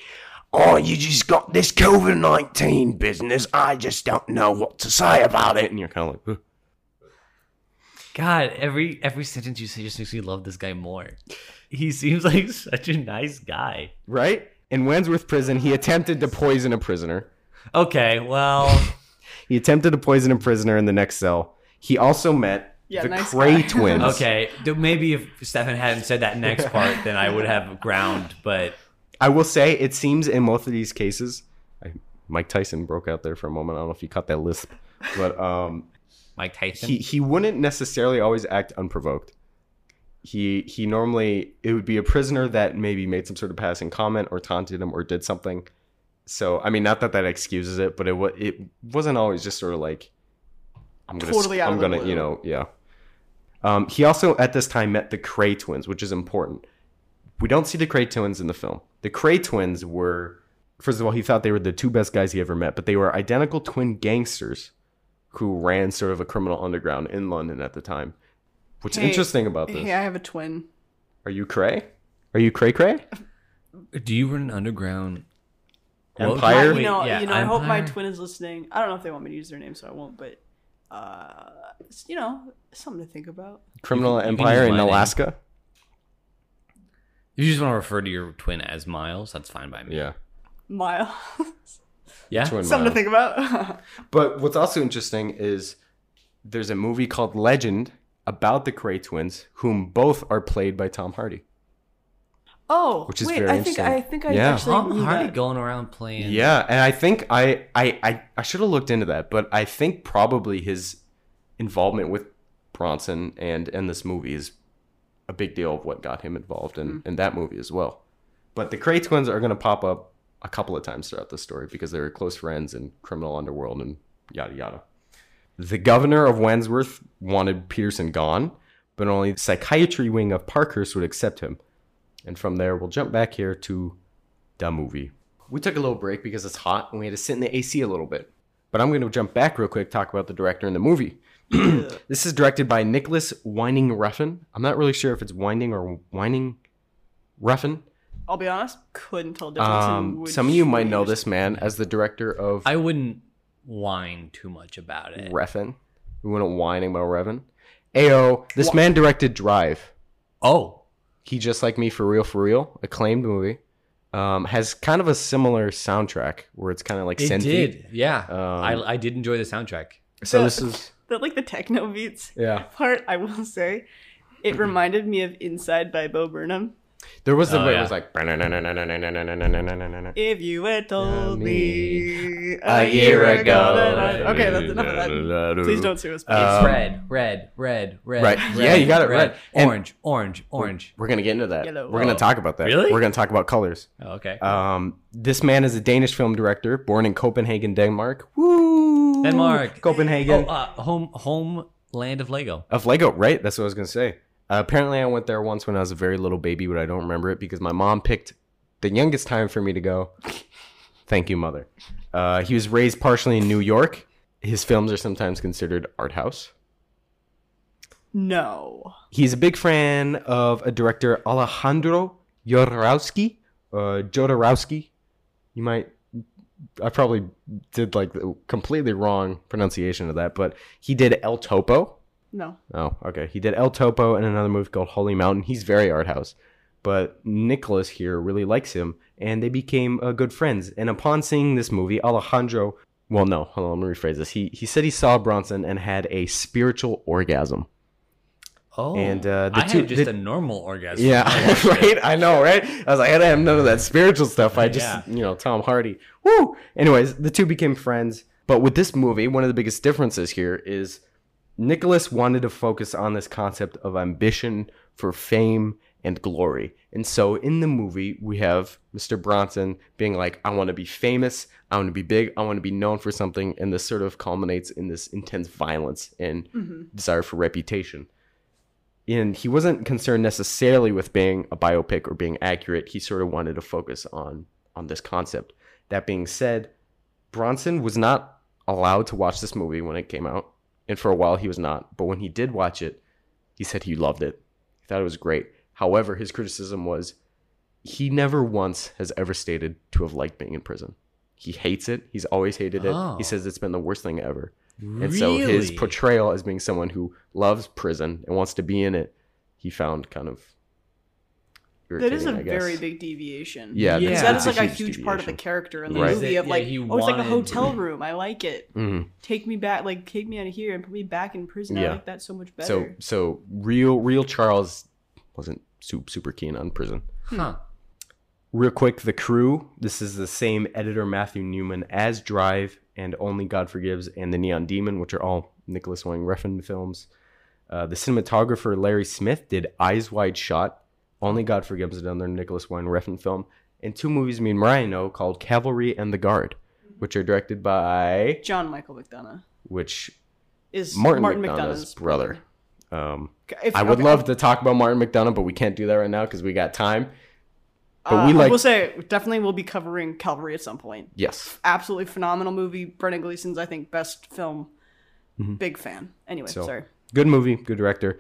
Oh you just got this covid-19 business. I just don't know what to say about it. And you're kind of like "Huh." God, every every sentence you say just makes me love this guy more. He seems like such a nice guy. right? In wandsworth prison he attempted to poison a prisoner. Okay, well, he attempted to poison a prisoner in the next cell. He also met Yeah, the nice Kray guy. twins okay. Maybe if Stephan hadn't said that next part, then I would have ground. But I will say it seems in both of these cases, I, Mike Tyson broke out there for a moment. I don't know if you caught that lisp, but um, Mike Tyson, he he wouldn't necessarily always act unprovoked. He he normally it would be a prisoner that maybe made some sort of passing comment or taunted him or did something. So I mean, not that that excuses it, but it was it wasn't always just sort of like I'm gonna Totally out I'm of the gonna blue. you know yeah. Um, he also at this time met the Kray twins, which is important. We don't see the Kray twins in the film. The Kray twins were, first of all, he thought they were the two best guys he ever met, but they were identical twin gangsters who ran sort of a criminal underground in London at the time. What's Hey, interesting about this? Hey, I have a twin. Are you Cray? Are you Cray Cray? do you run an underground Empire? you know, yeah, you know. I hope my twin is listening. I don't know if they want me to use their name, so I won't. But uh, you know, something to think about. Criminal You can- you Empire in my name. Alaska? If you just want to refer to your twin as Miles, that's fine by me. Yeah. Miles. Yeah. Twin something to think about. But what's also interesting is there's a movie called Legend about the Kray twins, whom both are played by Tom Hardy. Oh, Which is wait, very I think. I think I Yeah. actually Tom knew Hardy that. going around playing. Yeah, and I think I I I, I should have looked into that, but I think probably his involvement with Bronson and and this movie is a big deal of what got him involved in, hmm. in that movie as well. But the Kray twins are going to pop up a couple of times throughout the story because they were close friends in criminal underworld and yada yada. The governor of Wandsworth wanted Peterson gone, but only the psychiatry wing of Parkhurst would accept him. And from there, we'll jump back here to the movie. We took a little break because it's hot and we had to sit in the AC a little bit. But I'm going to jump back real quick, talk about the director in the movie. this is directed by Nicolas Winding Refn. I'm not really sure if it's Winding or Winding Refn. I'll be honest, couldn't tell the difference. Um, some of you might know this man as the director of I wouldn't whine too much about it. Refn. We wouldn't whining about Refn. Ayo, this man directed Drive. Oh, He just like me for real, for real. Acclaimed movie. Um, has kind of a similar soundtrack where it's kind of like it synthy. did. Yeah, Um, I I did enjoy the soundtrack. So The- this is the like the techno beats yeah. part. I will say, it reminded me of Inside by Bo Burnham. There was the Oh, where yeah. it was like. If you had told me a year ago. that I- Okay, that's enough of that. Please don't sue us. please. Um, red, red, red, red. right. Yeah, you got it, red. And- Orange, orange, orange. We're gonna get into that. Yellow. We're gonna Oh. talk about that. Really? We're gonna talk about colors. Oh, okay. Um, this man is a Danish film director, born in Copenhagen, Denmark. Woo! Denmark. Copenhagen. oh, uh, home, home land of Lego. Of Lego, right? That's what I was gonna say. Uh, apparently, I went there once when I was a very little baby, but I don't remember it because my mom picked the youngest time for me to go. Thank you, mother. Uh, he was raised partially in New York. His films are sometimes considered art house. no. He's a big fan of a director Alejandro Jodorowsky. Uh, Jodorowsky. You might. I probably did like the completely wrong pronunciation of that, but he did El Topo. No. Oh, okay. He did El Topo and another movie called Holy Mountain. He's very art house. But Nicholas here really likes him, and they became uh, good friends. And upon seeing this movie, Alejandro, well, no, hold on, let me rephrase this. He he said he saw Bronson and had a spiritual orgasm. Oh, And, uh, the I two- had just the- a normal orgasm. Yeah, right. I know, right? I was like, I don't have none of that spiritual stuff. I just, Yeah. you know, Tom Hardy. Woo. Anyways, the two became friends. But with this movie, one of the biggest differences here is Nicholas wanted to focus on this concept of ambition for fame and glory. And so in the movie, we have Mr. Bronson being like, I want to be famous. I want to be big. I want to be known for something. And this sort of culminates in this intense violence and mm-hmm. desire for reputation and he wasn't concerned necessarily with being a biopic or being accurate. He sort of wanted to focus on on this concept. That being said, Bronson was not allowed to watch this movie when it came out, and for a while he was not. But when he did watch it, he said he loved it. He thought it was great. However, his criticism was he never once has ever stated to have liked being in prison. He hates it. He's always hated it. Oh. He says it's been the worst thing ever. Really? And so his portrayal as being someone who loves prison and wants to be in it, he found kind of That is a irritating, I guess. very big deviation. yeah. Yeah. Because that's- that is like a huge part of the character in the Right. movie of like, he oh, it's like a hotel room. I like it. Mhm. Take me back, like take me out of here and put me back in prison. I Yeah. like that so much better. So so real real Charles wasn't super super keen on prison. Huh. Real quick, the crew. This is the same editor Matthew Newman as Drive and Only God Forgives and The Neon Demon, which are all Nicholas Wayne Refn films. Uh, the cinematographer Larry Smith did Eyes Wide Shut. Only God Forgives another Nicholas Wayne Refn film, and two movies me and Moriah know called Calvary and The Guard, which are directed by John Michael McDonagh which is Martin, Martin, McDonagh's, McDonagh's brother. Um, If- I would okay, love to talk about Martin McDonagh, but we can't do that right now because we got time. But uh, we like will say definitely we'll be covering Calvary at some point. yes. Absolutely phenomenal movie. Brendan Gleeson's I think best film. Big fan. Anyway, Mm-hmm. So- sorry. Good movie, good director.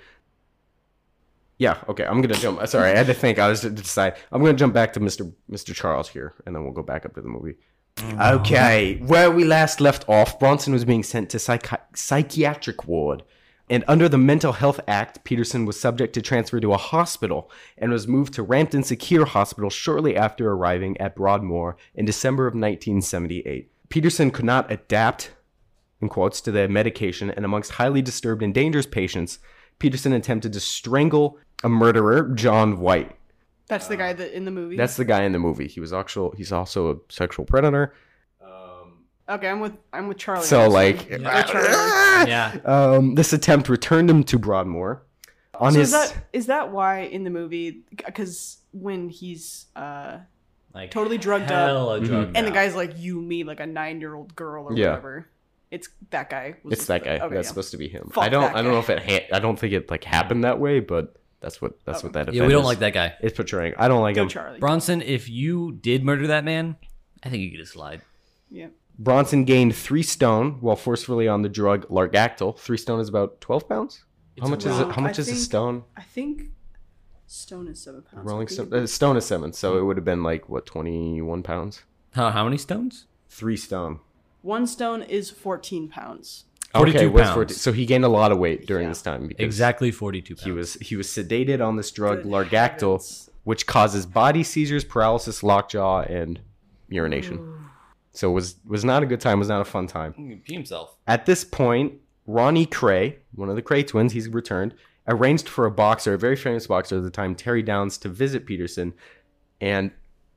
Yeah, okay. I'm gonna jump. Sorry, I had to think. I was to decide. I'm gonna jump back to Mr. Mr. Charles here, and then we'll go back up to the movie. Okay, where we last left off, Bronson was being sent to psychi- psychiatric ward, and under the Mental Health Act, Peterson was subject to transfer to a hospital and was moved to Rampton Secure Hospital shortly after arriving at Broadmoor in December of 1978. Peterson could not adapt in quotes, to the medication, and amongst highly disturbed and dangerous patients, Peterson attempted to strangle a murderer, John White. That's the guy that in the movie. That's the guy in the movie. He was actual. He's also a sexual predator. Um, okay. I'm with I'm with Charlie. So like, one. Or Charlie. Yeah. um, this attempt returned him to Broadmoor. On So his, is that is that why in the movie? Because when he's uh Like Totally drugged up. drugged and the guy's like you me like a nine year old girl or Yeah. whatever. It's that guy. was- it's that guy. Okay, that's yeah. supposed to be him. Fuck I don't. I don't know if it. Ha- I don't think it like happened that way, but that's what. That's what that. Yeah, we don't event like that guy. It's portraying. I don't like Go him. Charlie. Bronson, if you did murder that man, I think you get a slide. yeah. Bronson gained three stone while forcefully on the drug Largactil. Three stone is about twelve pounds. How It's much is it? How much I is a stone? I think Stone is seven pounds. Rolling Stone. Uh, stone is seven, so it would have been like what twenty one pounds. How, how many stones? Three stone. One stone is fourteen pounds. 42 okay, was pounds. 14 So he gained a lot of weight during Yeah. this time because Exactly 42 pounds. he was he was sedated on this drug Good Largactil, heavens. which causes body seizures, paralysis, lockjaw, and urination. So it was was not a good time. Was not a fun time. He pee himself. At this point, Ronnie Kray, one of the Kray twins, he's returned, arranged for a boxer, a very famous boxer at the time, Terry Downes, to visit Peterson, and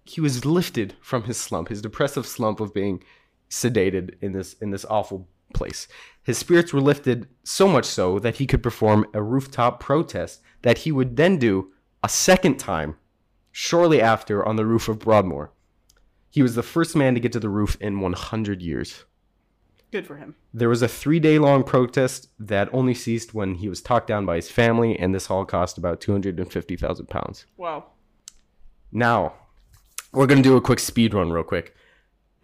he was lifted from his slump, his depressive slump of being sedated in this in this awful place. His spirits were lifted so much so that he could perform a rooftop protest that he would then do a second time shortly after on the roof of Broadmoor. He was the first man to get to the roof in 100 years. Good for him. There was a three day long protest that only ceased when he was talked down by his family, and this all cost about 250,000 pounds. Wow. Now, we're going to do a quick speed run, real quick.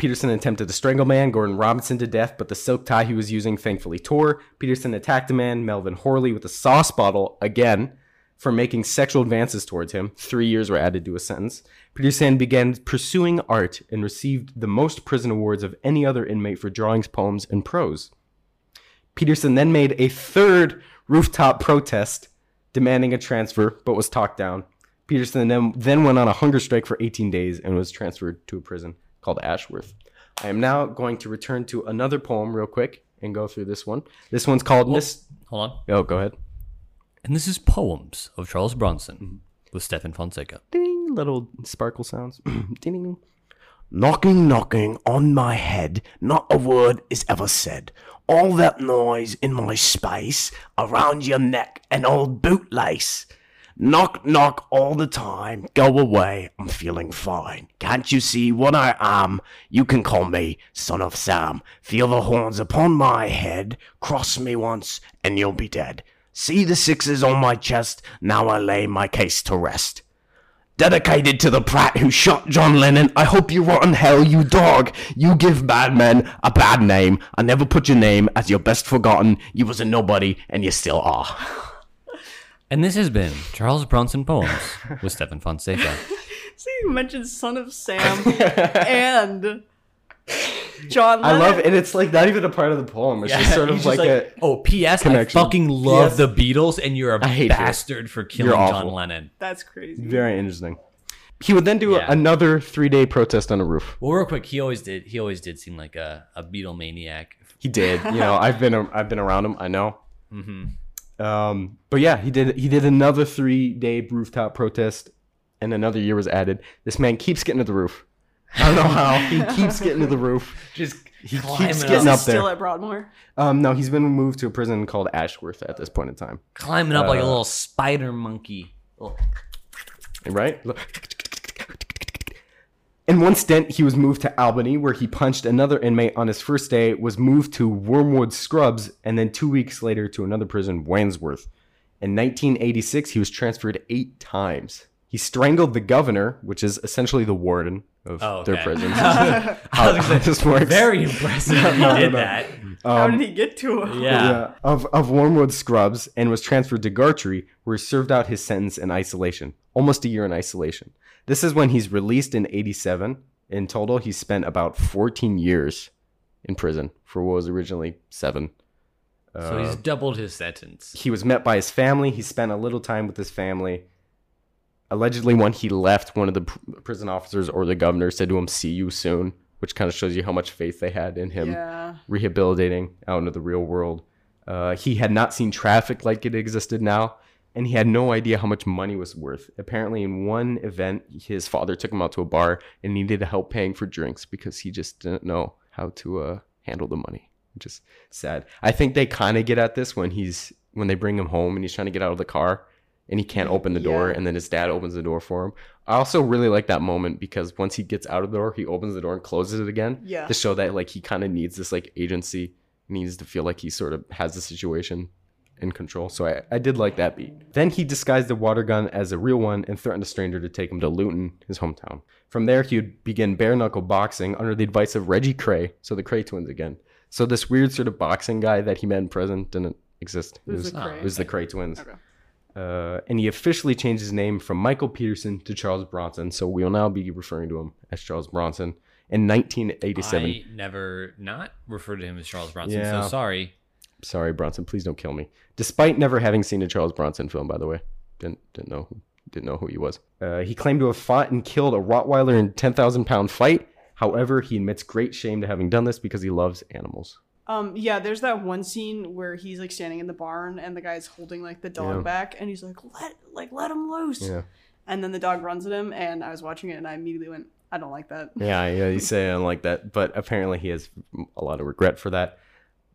Peterson attempted to strangle man Gordon Robinson to death, but the silk tie he was using thankfully tore. Peterson attacked a man, Melvin Horley, with a sauce bottle again for making sexual advances towards him. Three years were added to a sentence. Peterson began pursuing art and received the most prison awards of any other inmate for drawings, poems, and prose. Peterson then made a third rooftop protest demanding a transfer, but was talked down. Peterson then, then went on a hunger strike for 18 days and was transferred to a prison called Ashworth. I am now going to return to another poem real quick and go through this one. This one's called Miss. Hold on. Oh, go ahead. And this is Poems of Charles Bronson mm-hmm. with Stephan Fonseca. Ding, little sparkle sounds. ding, ding, ding. Knocking, knocking on my head, not a word is ever said. All that noise in my space, around your neck, an old bootlace. Knock, knock all the time, go away, I'm feeling fine. Can't you see what I am? You can call me Son of Sam. Feel the horns upon my head, cross me once, and you'll be dead. See the sixes on my chest, now I lay my case to rest. Dedicated to the Pratt who shot John Lennon. I hope you rot in hell, you dog. You give bad men a bad name. I never put your name as your best forgotten. You was a nobody, and you still are. And this has been Charles Bronson Poems with Stephan Fonseca. See, you mentioned Son of Sam and John I love it. And it's like not even a part of the poem. It's just sort of He's like, just a. oh, P.S. I fucking love P.S. the Beatles, and you're a hate you. bastard for killing You're John awful. Lennon. That's crazy. Very interesting. He would then do Yeah. another three day protest on a roof. Well, real quick, he always did. He always did seem like a, a Beatle maniac. He did. You know, I've been I've been around him. I know. Mm-hmm. Um, but yeah, he did. He did another three day rooftop protest, and another year was added. This man keeps getting to the roof. I don't know how he keeps getting to the roof. Just He keeps up, getting Is he up still there. at Broadmoor? Um, no, he's been moved to a prison called Ashworth at this point in time. climbing up like a Uh, little spider monkey. Little- Right? Look. In one stint, he was moved to Albany, where he punched another inmate on his first day, was moved to Wormwood Scrubs, and then two weeks later to another prison, Wandsworth. In 1986, he was transferred eight times. He strangled the governor, which is essentially the warden of Oh, their okay. prisons. I was how say, this works. Very impressive. if No, you no, did no. that. How Um, did he get to him? Yeah. yeah, of, of Wormwood Scrubs and was transferred to Gartree, where he served out his sentence in isolation, almost a year in isolation. This is when he's released in 87. In total, he spent about 14 years in prison for what was originally seven. So he's doubled his sentence. He was met by his family. He spent a little time with his family. Allegedly, when he left, one of the pr- prison officers or the governor said to him, See you soon, which kind of shows you how much faith they had in him Yeah. rehabilitating out into the real world. Uh, he had not seen traffic like it existed now, and he had no idea how much money was worth. Apparently, in one event, his father took him out to a bar and needed help paying for drinks because he just didn't know how to uh, handle the money. Which is sad. I think they kind of get at this when he's when they bring him home and he's trying to get out of the car and he can't open the door Yeah. and then his dad opens the door for him. I also really like that moment because once he gets out of the door, he opens the door and closes it again Yeah. to show that like he kind of needs this like agency, needs to feel like he sort of has the situation in control. So I, I did like that beat. Then he disguised the water gun as a real one and threatened a stranger to take him to Luton, his hometown. From there, he would begin bare knuckle boxing under the advice of Reggie Kray, so the Kray twins again. So this weird sort of boxing guy that he met in prison didn't exist. It was, the Kray? it was the Kray twins. Okay. Uh, and he officially changed his name from Michael Peterson to Charles Bronson. So we will now be referring to him as Charles Bronson. In 1987, I never not referred to him as Charles Bronson. Yeah. So sorry. Sorry, Bronson. Please don't kill me. Despite never having seen a Charles Bronson film, by the way, didn't didn't know who, didn't know who he was. Uh, he claimed to have fought and killed a Rottweiler in ten thousand pound fight. However, he admits great shame to having done this because he loves animals. Um, yeah, there's that one scene where he's like standing in the barn and the guy's holding like the dog Yeah. back and he's like, let like let him loose. Yeah. And then the dog runs at him and I was watching it and I immediately went, I don't like that. Yeah, yeah, you say I don't like that, but apparently he has a lot of regret for that.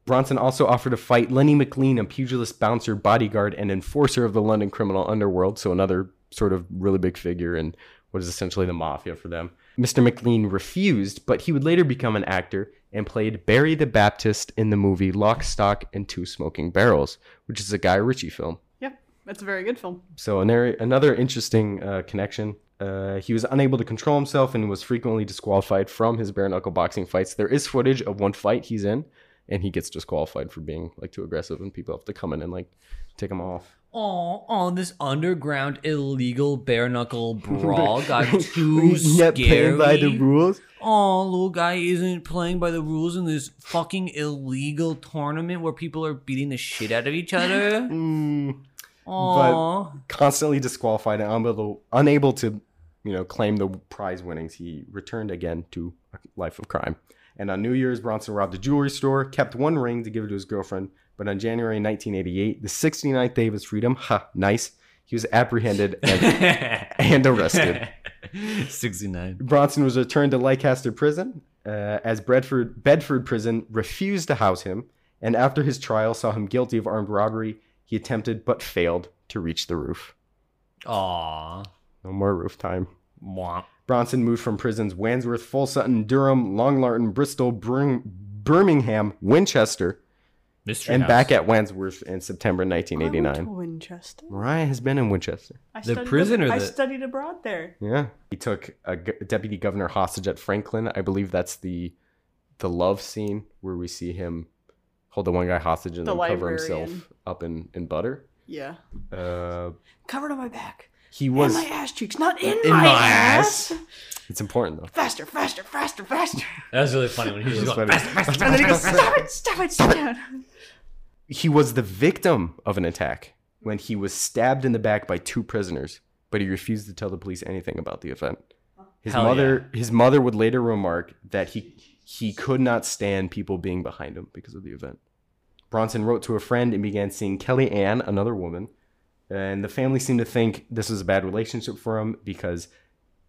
Bronson also offered to fight Lenny McLean, a pugilist bouncer, bodyguard, and enforcer of the London criminal underworld, so another sort of really big figure in what is essentially the mafia for them. Mr. McLean refused, but he would later become an actor and played Barry the Baptist in the movie Lock, Stock, and Two Smoking Barrels, which is a Guy Ritchie film. Yeah, That's a very good film. So another another interesting uh, connection. Uh, he was unable to control himself and was frequently disqualified from his bare knuckle boxing fights. There is footage of one fight he's in, and he gets disqualified for being like too aggressive, and people have to come in and like take him off. Oh, on this underground illegal bare knuckle brawl got too Not playing by the rules. Oh, little guy isn't playing by the rules in this fucking illegal tournament where people are beating the shit out of each other. Mm, Oh, constantly disqualified and unable, unable to, you know, claim the prize winnings. He returned again to a life of crime. And on New Year's, Bronson robbed a jewelry store, kept one ring to give it to his girlfriend. But on January 1988, the 69th day of his freedom, ha, nice, he was apprehended and, and arrested. 69. Bronson was returned to Leicester Prison uh, as Bedford, Bedford Prison refused to house him. And after his trial saw him guilty of armed robbery, he attempted but failed to reach the roof. Aw. No more roof time. Mwah. Bronson moved from prisons Wandsworth, Full Sutton, Durham, Long Lartin, Bristol, Bir- Birmingham, Winchester, Mystery and House. back at Wandsworth in September I went to 1989. Winchester. Moriah has been in Winchester. I The studied prison or I the- studied abroad there. Yeah, he took a g- deputy governor hostage at Frankland. I believe that's the the love scene where we see him hold the one guy hostage and The then cover librarian. himself up in in butter. Yeah. Uh, Covered on my back. He And was. my ass cheeks, not in, In my, my ass. It's important though. Faster, faster, faster, faster. That was really funny when he was just That's going funny. faster, faster, And then he goes, faster, stop it, stop it, stop it. he was the victim of an attack when he was stabbed in the back by two prisoners, but he refused to tell the police anything about the event. His Hell mother his mother would later remark that he he could not stand people being behind him because of the event. Bronson wrote to a friend and began seeing Kelly Ann, another woman, and the family seemed to think this was a bad relationship for him because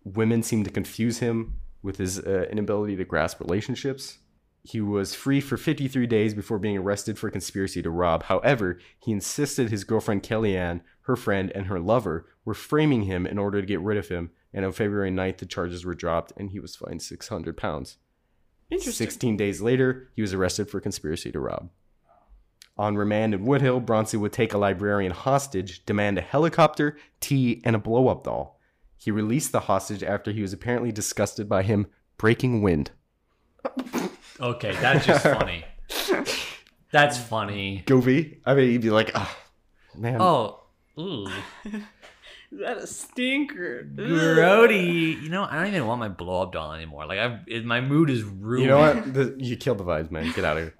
women seemed to confuse him with his uh, inability to grasp relationships. He was free for 53 days before being arrested for conspiracy to rob. However, he insisted his girlfriend Kellyanne, her friend, and her lover were framing him in order to get rid of him. And on February 9th, the charges were dropped and he was fined 600 pounds. Interesting. 16 days later, he was arrested for conspiracy to rob. On remand in Woodhill, Bronson would take a librarian hostage, demand a helicopter, tea, and a blow up doll. He released the hostage after he was apparently disgusted by him breaking wind. Okay, that's just funny. That's funny. Goofy. I mean, he'd be like, oh, man. Oh, ooh. Is that a stinker? Ugh. Grody. You know, I don't even want my blow up doll anymore. Like, I've, it, my mood is ruined. You know what? The, you killed the vibes, man. Get out of here.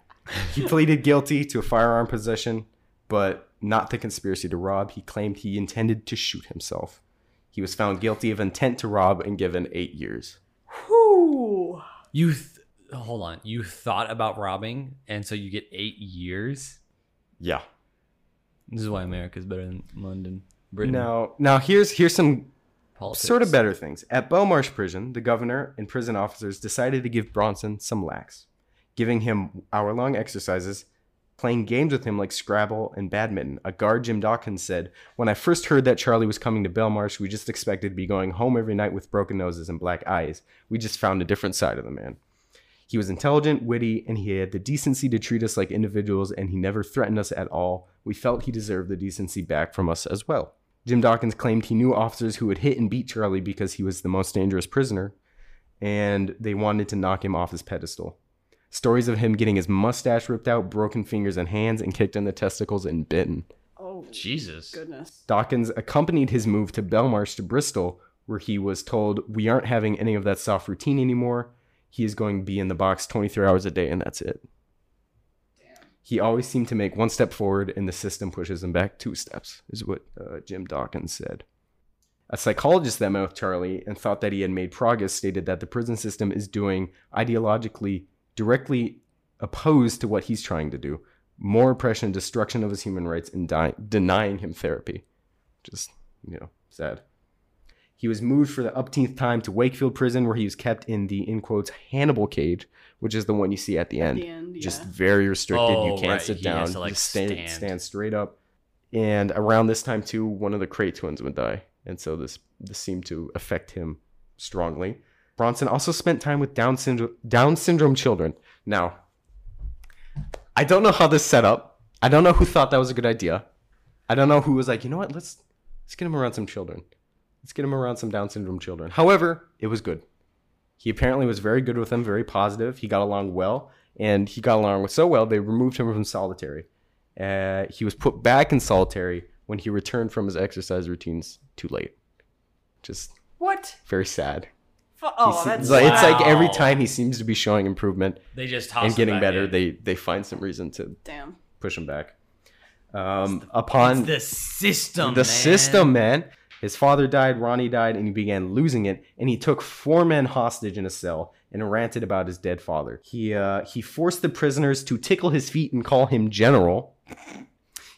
He pleaded guilty to a firearm possession, but not the conspiracy to rob. He claimed he intended to shoot himself. He was found guilty of intent to rob and given eight years. Whew. You, th- hold on. You thought about robbing, and so you get eight years? Yeah. This is why America's better than London, Britain. Now, now here's here's some politics. sort of better things. At Belmarsh Prison, the governor and prison officers decided to give Bronson some lax, giving him hour-long exercises, playing games with him like Scrabble and badminton. A guard, Jim Dawkins, said, "When I first heard that Charlie was coming to Belmarsh, we just expected to be going home every night with broken noses and black eyes. We just found a different side of the man." He was intelligent, witty, and he had the decency to treat us like individuals, and he never threatened us at all. We felt he deserved the decency back from us as well. Jim Dawkins claimed he knew officers who would hit and beat Charlie because he was the most dangerous prisoner, and they wanted to knock him off his pedestal. Stories of him getting his mustache ripped out, broken fingers and hands, and kicked in the testicles and bitten. Oh, Jesus. goodness. Dawkins accompanied his move to Belmarsh to Bristol, where he was told, We aren't having any of that soft routine anymore. He is going to be in the box 23 hours a day, and that's it. Damn. He always seemed to make one step forward, and the system pushes him back two steps, is what uh, Jim Dawkins said. A psychologist that met with Charlie and thought that he had made progress stated that the prison system is doing ideologically directly opposed to what he's trying to do. More oppression, destruction of his human rights, and di- denying him therapy. Just, you know, sad. He was moved for the upteenth time to Wakefield Prison, where he was kept in the, in quotes, Hannibal cage, which is the one you see at the end. the end, Just very restricted. you Oh, can't right. sit He down. has to, like, Just stand, stand. stand straight up. And around this time, too, one of the Kray twins would die. And so this, this seemed to affect him strongly. Bronson also spent time with Down syndrome, Down syndrome children. Now, I don't know how this set up. I don't know who thought that was a good idea. I don't know who was like, you know what? Let's let's get him around some children. Let's get him around some Down syndrome children. However, it was good. He apparently was very good with them, very positive. He got along well, and he got along with so well they removed him from solitary. Uh, he was put back in solitary when he returned from his exercise routines too late. Just What? very sad. Fu- oh, He se- that's it's like, it's like every time he seems to be showing improvement They just toss and getting better, in. they they find some reason to damn. push him back. Um, upon It's the system. the man. system, man. His father died, Ronnie died, and he began losing it. And he took four men hostage in a cell and ranted about his dead father. He uh, he forced the prisoners to tickle his feet and call him general.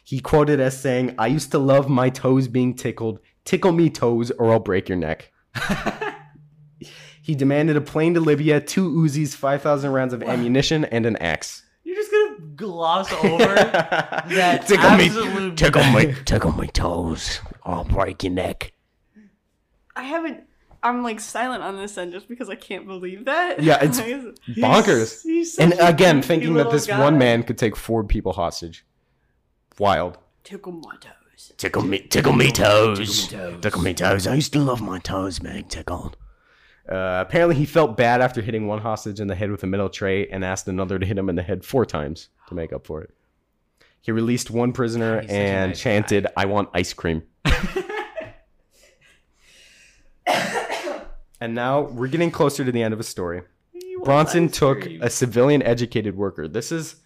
He quoted as saying, "I used to love my toes being tickled. Tickle me toes, or I'll break your neck." he demanded a plane to Libya, two Uzis, five thousand rounds of ammunition, and an axe. You're just gonna gloss over that Tickle me, Tickle me, tickle me toes. I'll break your neck. I haven't. I'm like silent on this end just because I can't believe that. Yeah, it's Like, bonkers. he's such And again, thinking that this guy. one man could take four people hostage. Wild. tickle my toes. Tickle me, tickle me toes. Tickle me toes. I used to love my toes being tickled. Uh, apparently, he felt bad after hitting one hostage in the head with a metal tray and asked another to hit him in the head four times to make up for it. He released one prisoner He's such a and nice chanted, I want ice cream. and now we're getting closer to the end of his story. Bronson took a civilian educated worker. This is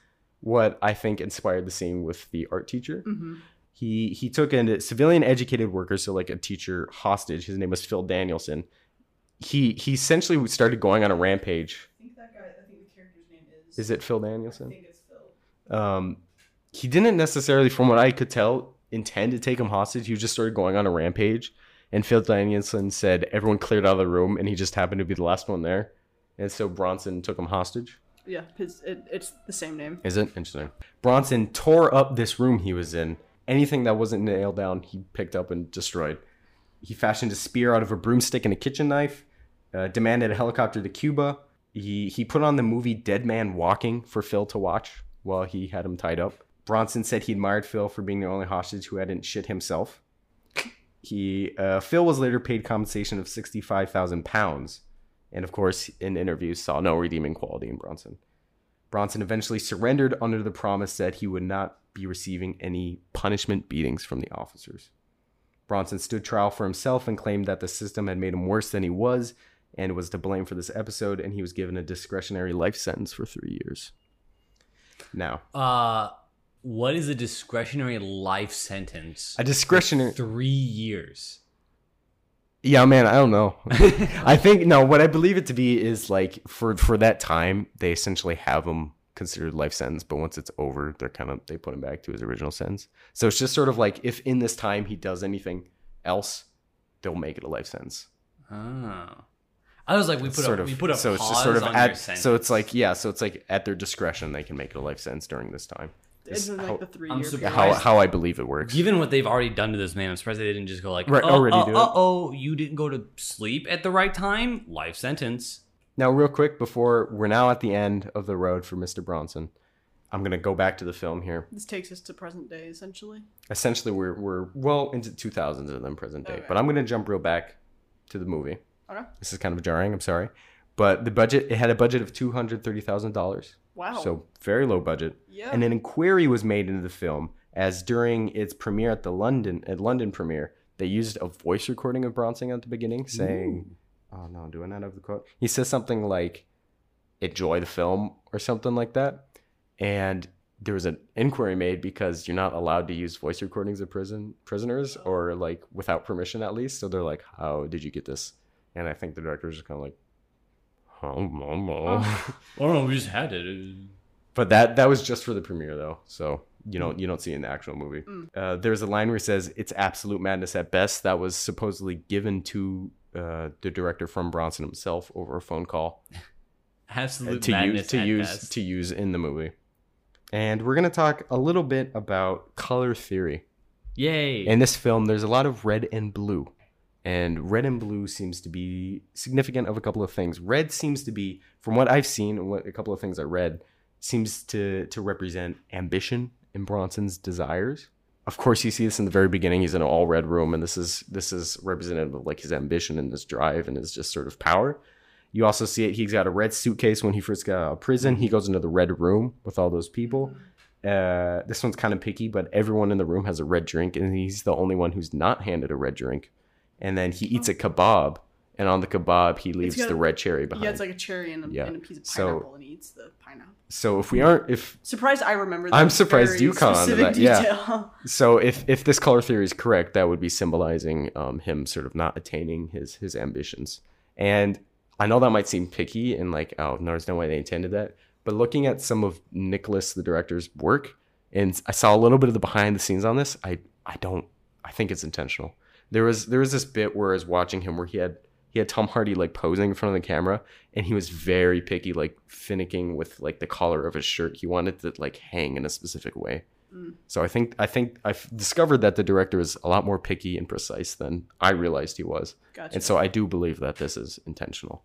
what I think inspired the scene with the art teacher. Mm-hmm. He he took a civilian educated worker, so like a teacher hostage. His name was Phil Danielson. He he essentially started going on a rampage. I think that guy. I think the character's name is. Is it Phil Danielson? I think it's Phil. Um, he didn't necessarily, from what I could tell, intend to take him hostage. He just started going on a rampage. And Phil Danielson said everyone cleared out of the room, and he just happened to be the last one there. And so Bronson took him hostage. Yeah, his, it, it's the same name. Is it interesting? Bronson tore up this room he was in. Anything that wasn't nailed down, he picked up and destroyed. He fashioned a spear out of a broomstick and a kitchen knife. Uh, demanded a helicopter to Cuba. He he put on the movie Dead Man Walking for Phil to watch while he had him tied up. Bronson said he admired Phil for being the only hostage who hadn't shit himself. He uh, Phil was later paid compensation of sixty five thousand pounds, and of course, in interviews, saw no redeeming quality in Bronson. Bronson eventually surrendered under the promise that he would not be receiving any punishment beatings from the officers. Bronson stood trial for himself and claimed that the system had made him worse than he was and was to blame for this episode, and he was given a discretionary life sentence for three years. Now, Uh, what is a discretionary life sentence? a discretionary. Three years. Yeah, man, I don't know. I think no. What I believe it to be is like for for that time, they essentially have him considered life sentence, but once it's over, they're kind of they put him back to his original sentence. So it's just sort of like if in this time he does anything else, they'll make it a life sentence. Oh. I was like, we put sort a of. we put a so it's pause just sort of on at your sentence. so it's like yeah, so it's like at their discretion they can make it a life sentence during this time. It's in how- like the three I'm year How how I believe it works. Given what they've already done to this man, I'm surprised they didn't just go like, Right, oh, already uh, do it. uh, oh, you didn't go to sleep at the right time. Life sentence. Now, real quick, before we're now at the end of the road for Mr. Bronson, I'm gonna go back to the film here. This takes us to present day, essentially. essentially we're we're well into 2000s and then present day Okay. but i'm going to jump real back to the movie Okay. this is kind of jarring i'm sorry. But the budget it had a budget of $230000 Wow. so very low budget. Yeah. and an inquiry was made into the film as during its premiere at the london at london premiere they used a voice recording of bronson at the beginning saying oh no do i not have the quote. He says something like enjoy the film or something like that. And there was an inquiry made because you're not allowed to use voice recordings of prison prisoners or like without permission at least. So they're like how did you get this and i think the director was just kind of like oh, no, no. Oh no, we just had it. but that that was just for the premiere though, so you don't you don't see it in the actual movie. Uh, there's a line where he says it's absolute madness at best. That was supposedly given to uh, the director from Bronson himself over a phone call Absolute to madness use to at use best. to use in the movie. And we're gonna talk a little bit about color theory. Yay! In this film, there's a lot of red and blue. And red and blue seems to be significant of a couple of things. Red seems to be, from what I've seen and what a couple of things I read, seems to to represent ambition in Bronson's desires. Of course, you see this in the very beginning. He's in an all red room, and this is this is representative of like his ambition and his drive and his just sort of power. You also see it. He's got a red suitcase when he first got out of prison. He goes into the red room with all those people. Uh, this one's kind of picky, but everyone in the room has a red drink, and he's the only one who's not handed a red drink. And then he eats a kebab, and on the kebab he leaves got- the red cherry behind. Yeah, it's like a cherry and a, Yeah. and a piece of So- pineapple, and he eats the pineapple. so if we aren't, if Surprised I remember. That I'm surprised you caught on to that, yeah. so if if this color theory is correct, that would be symbolizing um, him sort of not attaining his his ambitions. And I know that might seem picky and like, oh, no, there's no way they intended that. But looking at some of Nicholas, the director's work, and I saw a little bit of the behind the scenes on this, I I don't I think it's intentional. There was there was this bit where I was watching him where he had he had Tom Hardy like posing in front of the camera and he was very picky, like finicking with like the collar of his shirt. He wanted to like hang in a specific way. Mm. So I think I think I've discovered that the director is a lot more picky and precise than I realized he was. Gotcha. And so I do believe that this is intentional.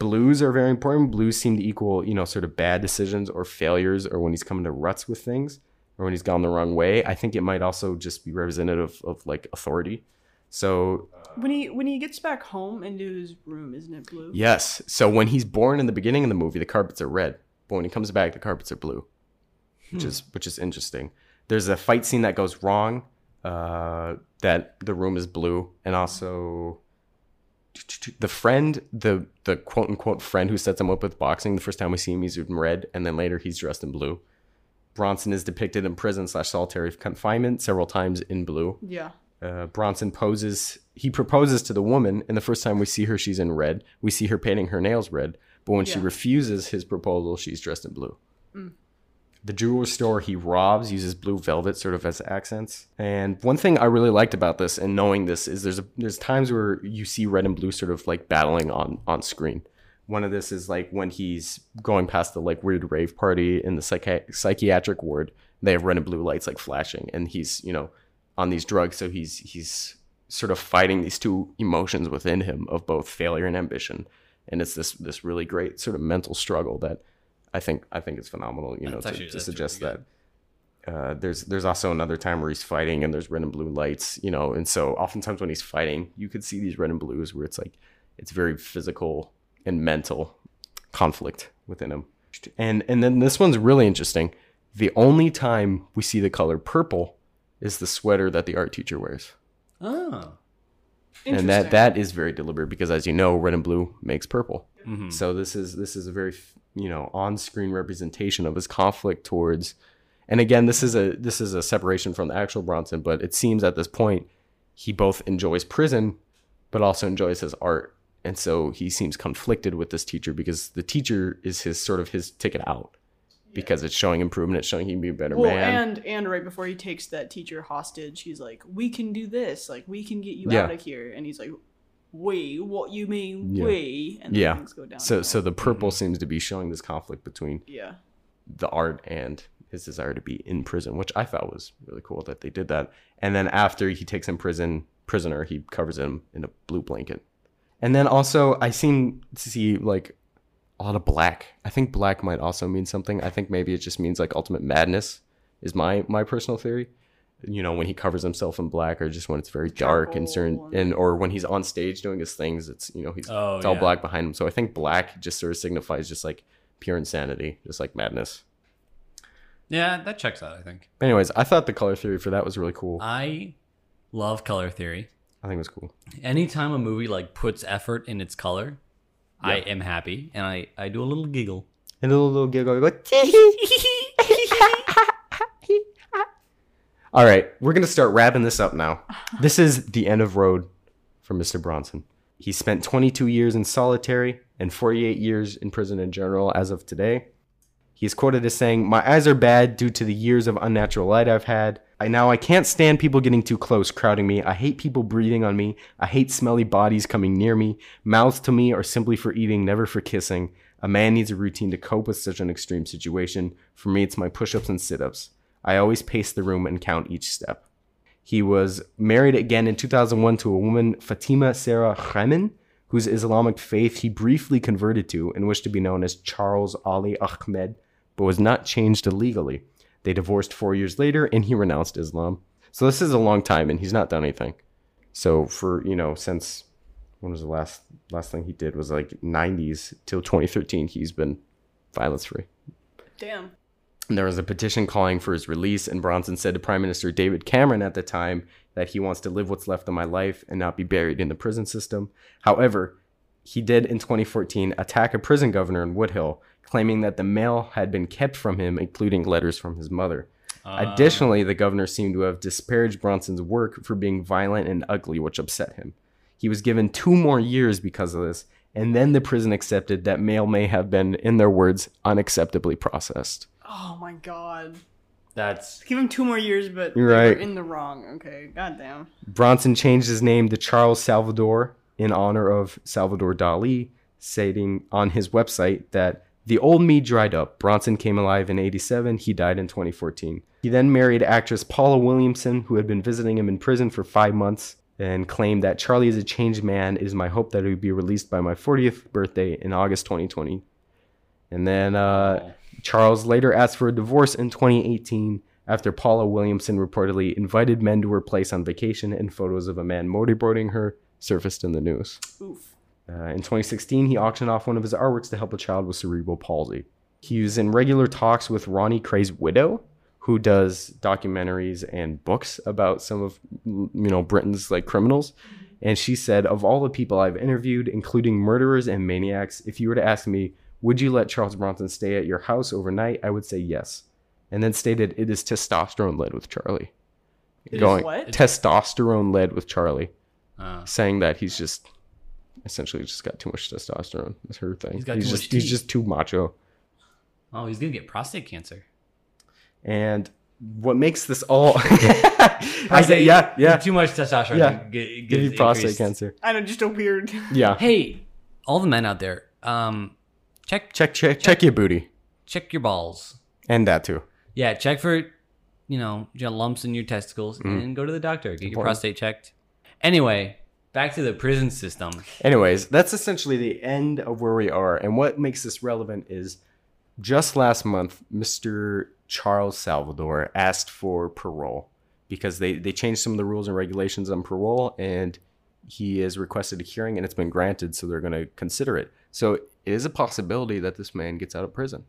Blues are very important. Blues seem to equal, you know, sort of bad decisions or failures or when he's coming to ruts with things or when he's gone the wrong way. I think it might also just be representative of like authority. So when he when he gets back home into his room, isn't it blue? Yes. So when he's born in the beginning of the movie, the carpets are red, but when he comes back, the carpets are blue, which is which is interesting. There's a fight scene that goes wrong, uh, that the room is blue, and also the friend, the the quote unquote friend who sets him up with boxing. The first time we see him, he's in red, and then later he's dressed in blue. Bronson is depicted in prison slash solitary confinement several times in blue Yeah. uh, Bronson poses. He proposes to the woman, and the first time we see her, she's in red. We see her painting her nails red, but when she refuses his proposal, she's dressed in blue. The jewelry store he robs uses blue velvet sort of as accents. And one thing I really liked about this and knowing this is there's a, there's times where you see red and blue sort of like battling on on screen. One of this is like when he's going past the like weird rave party in the psychi- psychiatric ward. They have red and blue lights like flashing, and he's you know on these drugs, so he's he's sort of fighting these two emotions within him of both failure and ambition, and it's this this really great sort of mental struggle that I think I think is phenomenal. You know, to, actually- to suggest really that. Uh, there's there's also another time where he's fighting and there's red and blue lights, you know, and so oftentimes when he's fighting, you could see these red and blues where it's like it's very physical and mental conflict within him. And and then this one's really interesting. The only time we see the color purple is the sweater that the art teacher wears. Oh. And that that is very deliberate because as you know, red and blue makes purple. Mm-hmm. So this is this is a very you know on-screen representation of his conflict towards and again this is a this is a separation from the actual Bronson, but it seems at this point he both enjoys prison but also enjoys his art. And so he seems conflicted with this teacher because the teacher is his sort of his ticket out. Because it's showing improvement, it's showing he can be a better Well, man. and and right before he takes that teacher hostage, he's like, "We can do this. Like, we can get you Yeah. out of here." And he's like, "We? What you mean, Yeah. we?" And then Yeah. things go down. so so the purple seems to be showing this conflict between yeah, the art and his desire to be in prison, which I thought was really cool that they did that. And then after he takes him prison prisoner, he covers him in a blue blanket. And then also I seem to see like a lot of black. I think black might also mean something. I think maybe it just means like ultimate madness is my my personal theory. You know, when he covers himself in black or just when it's very dark and certain and or when he's on stage doing his things, it's you know, he's Oh, it's all yeah. black behind him. So I think black just sort of signifies just like pure insanity, just like madness. Yeah, that checks out, I think. Anyways, I thought the color theory for that was really cool. I love color theory. I think it was cool. Anytime a movie like puts effort in its color, I am happy and I, I do a little giggle. And a little, little giggle. Go, All right, we're gonna start wrapping this up now. This is the end of road for Mr. Bronson. He spent 22 years in solitary and 48 years in prison in general as of today. He is quoted as saying, My eyes are bad due to the years of unnatural light I've had. I now I can't stand people getting too close, crowding me. I hate people breathing on me. I hate smelly bodies coming near me. Mouths to me are simply for eating, never for kissing. A man needs a routine to cope with such an extreme situation. For me, it's my push ups and sit ups. I always pace the room and count each step. He was married again in 2001 to a woman, Fatima Sarah Khemen, whose Islamic faith he briefly converted to and wished to be known as Charles Ali Ahmed, but was not changed illegally. They divorced four years later and he renounced Islam. So this is a long time and he's not done anything. So for, you know, since when was the last last thing he did was like 90s till 2013 he's been violence free. Damn. And there was a petition calling for his release, and Bronson said to Prime Minister David Cameron at the time that he wants to live what's left of my life and not be buried in the prison system. However, he did in 2014 attack a prison governor in Woodhill, claiming that the mail had been kept from him, including letters from his mother. Ah. Additionally, the governor seemed to have disparaged Bronson's work for being violent and ugly, which upset him. He was given two more years because of this, and then the prison accepted that mail may have been, in their words, unacceptably processed. Oh my god. That's Give him two more years, but You're right. in the wrong. Okay, goddamn. Bronson changed his name to Charles Salvador in honor of Salvador Dali, stating on his website that the old me dried up. Bronson came alive in 87. He died in 2014. He then married actress Paula Williamson, who had been visiting him in prison for five months, and claimed that Charlie is a changed man. It is my hope that he would be released by my 40th birthday in August 2020. And then uh, Charles later asked for a divorce in 2018 after Paula Williamson reportedly invited men to her place on vacation and photos of a man motorboating her surfaced in the news. Oof. Uh, in 2016, he auctioned off one of his artworks to help a child with cerebral palsy. He was in regular talks with Ronnie Kray's widow, who does documentaries and books about some of you know Britain's like criminals. And she said, of all the people I've interviewed, including murderers and maniacs, if you were to ask me, would you let Charles Bronson stay at your house overnight? I would say yes. And then stated it is testosterone led with Charlie. It is what? Testosterone led with Charlie, uh, saying that he's just essentially just got too much testosterone. Is her thing. He's got too just much he's tea. just too macho. oh, he's gonna get prostate cancer. And what makes this all I say yeah, yeah. Too much testosterone. Yeah. G- Give you prostate increased- cancer. I know, just a weird. Yeah. Hey, all the men out there, um, check Check check check your booty. check your balls. And that too. Yeah, check for you know you lumps in your testicles and go to the doctor. Get your prostate checked. Anyway, back to the prison system. Anyways, that's essentially the end of where we are. And what makes this relevant is just last month, Mr. Charles Salvador asked for parole because they, they changed some of the rules and regulations on parole and he has requested a hearing and it's been granted, so they're going to consider it. So it is a possibility that this man gets out of prison.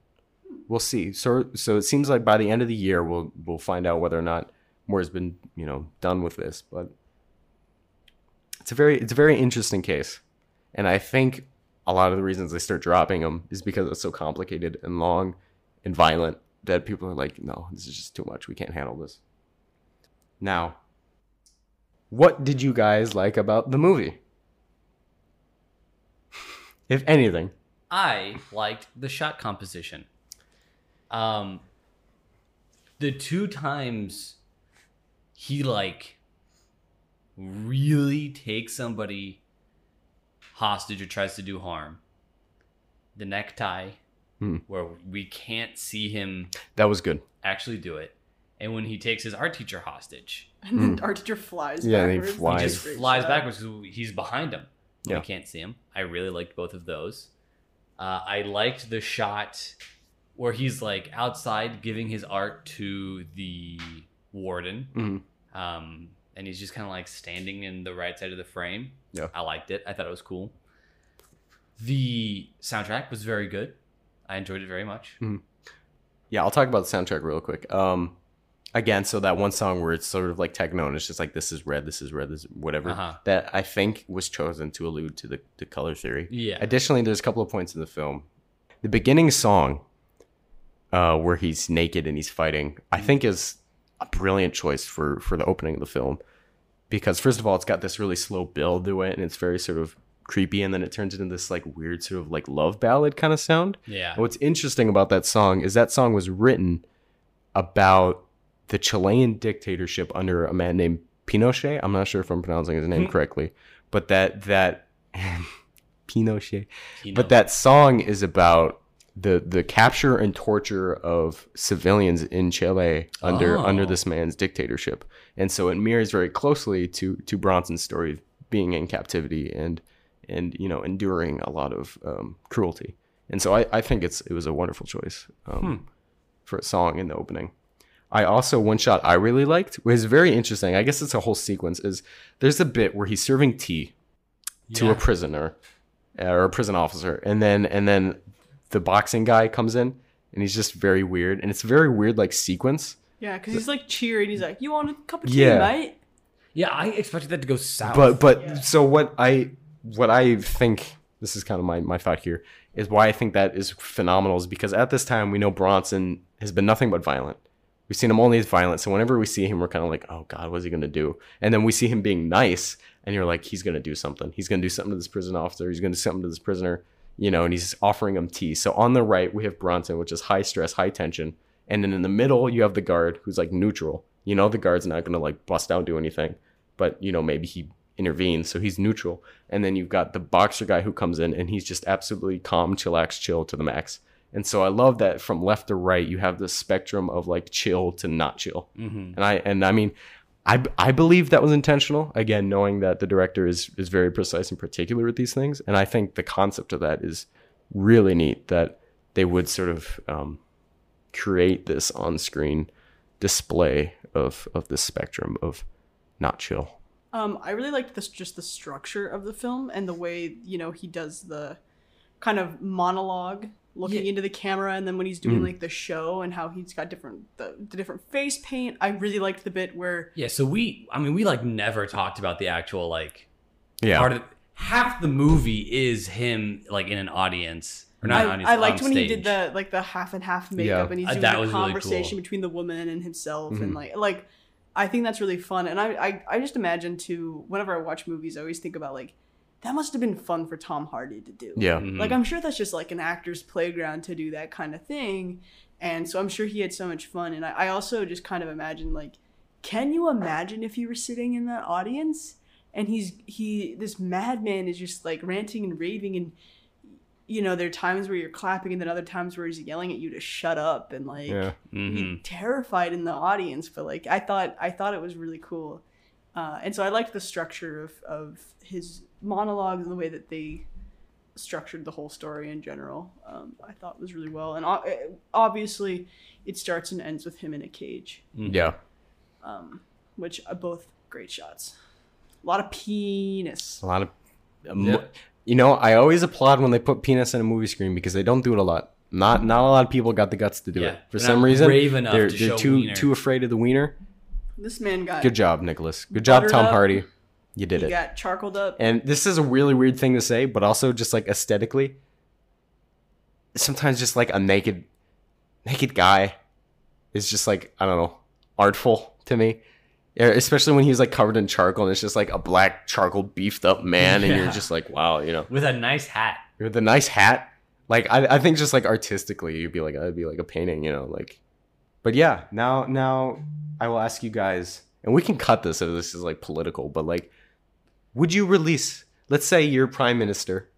We'll see. So so it seems like by the end of the year we'll we'll find out whether or not more has been, you know, done with this, but it's a very it's a very interesting case. And I think a lot of the reasons they start dropping them is because it's so complicated and long and violent that people are like, no, this is just too much. We can't handle this. Now, what did you guys like about the movie? if anything. I liked the shot composition. Um, the two times he like really takes somebody hostage or tries to do harm. The necktie, Hmm. where we can't see him That was good. actually do it, and when he takes his art teacher hostage, And then art teacher flies Hmm. Yeah, and he flies. he just flies backwards because he's behind him. Yeah. We can't see him. I really liked both of those. Uh, I liked the shot where he's like outside giving his art to the warden, Mhm. um, and he's just kind of like standing in the right side of the frame. Yeah. I liked it. I thought it was cool. The soundtrack was very good. I enjoyed it very much. Yeah, I'll talk about the soundtrack real quick. Um, again, so that one song where it's sort of like techno and it's just like this is red, this is red, this is whatever. Uh-huh. That I think was chosen to allude to the, the color theory. Yeah. Additionally, there's a couple of points in the film. The beginning song, uh, where he's naked and he's fighting, I think is a brilliant choice for for the opening of the film, because first of all, it's got this really slow build to it, and it's very sort of creepy and then it turns into this like weird sort of like love ballad kind of sound. Yeah. And what's interesting about that song is that song was written about the Chilean dictatorship under a man named Pinochet. I'm not sure if I'm pronouncing his name mm-hmm. correctly, but that that Pinochet. You. But that song is about the the capture and torture of civilians in Chile under Oh. under this man's dictatorship. And so it mirrors very closely to to Bronson's story of being in captivity and and you know enduring a lot of um, cruelty. And so I, I think it's it was a wonderful choice um, for a song in the opening. I also one shot I really liked was very interesting. I guess it's a whole sequence. Is there's a bit where he's serving tea to a prisoner uh, or a prison officer, and then and then the boxing guy comes in, and he's just very weird, and it's a very weird like sequence. Yeah, because he's like cheering. He's like, "You want a cup of tea, Yeah. mate?" Yeah, I expected that to go south. But but so what I what I think this is kind of my my thought here is why I think that is phenomenal is because at this time we know Bronson has been nothing but violent. We've seen him only as violent. So whenever we see him, we're kind of like, oh God, what's he gonna do? And then we see him being nice, and you're like, he's gonna do something. He's gonna do something to this prison officer. He's gonna do something to this prisoner. You know, and he's offering him tea. So on the right we have Bronson, which is high stress, high tension, and then in the middle you have the guard who's like neutral. You know, the guard's not gonna like bust out do anything, but you know maybe he intervenes, so he's neutral. And then you've got the boxer guy who comes in and he's just absolutely calm, chillax, chill to the max. And so I love that from left to right, you have this spectrum of like chill to not chill. Mhm. And I and I mean, I I believe that was intentional. Again, knowing that the director is is very precise and particular with these things, and I think the concept of that is really neat. That they would sort of um, create this on-screen display of of this spectrum of not chill. Um, I really liked this just the structure of the film and the way you know he does the kind of monologue looking Yeah. into the camera and then when he's doing like the show and how he's got different the, the different face paint. I really liked the bit where yeah, so we, I mean, we like never talked about the actual like Yeah, part of half the movie is him like in an audience or not I, an audience. I liked on when he did the like the half and half makeup Yeah. and he's Uh, doing that the was really conversation cool. between the woman and himself Mhm. and like like I think that's really fun and I, I I just imagine too whenever I watch movies I always think about like that must have been fun for Tom Hardy to do. yeah, Mhm. Like I'm sure that's just like an actor's playground to do that kind of thing. And so I'm sure he had so much fun. And I, I also just kind of imagine like, can you imagine if you were sitting in that audience and he's he this madman is just like ranting and raving and you know, there are times where you're clapping and then other times where he's yelling at you to shut up and like yeah. Mhm. terrified in the audience but like i thought i thought it was really cool uh, and so i liked the structure of, of his monologues and the way that they structured the whole story in general um, i thought was really well and o- eh, obviously it starts and ends with him in a cage Yeah. um, which are both great shots a lot of penis A lot of, um, Yeah. you know, I always applaud when they put penis in a movie screen because they don't do it a lot. Not not a lot of people got the guts to do Yeah, it. For they're some reason, brave enough they're to they're show too wiener. too afraid of the wiener. This man got Good job, Nicolas. Good job, Tom up. Hardy. You did he it. got charcoaled up And this is a really weird thing to say, but also just like aesthetically, sometimes just like a naked, naked guy is just like I don't know, artful to me. Especially when he's like covered in charcoal and it's just like a black charcoal beefed up man, and Yeah. you're just like, wow, you know, with a nice hat. with a nice hat. Like I, I think just like artistically, you'd be like, that'd be like a painting, you know, like. But yeah, now now I will ask you guys, and we can cut this if this is like political, but like, would you release? Let's say you're prime minister,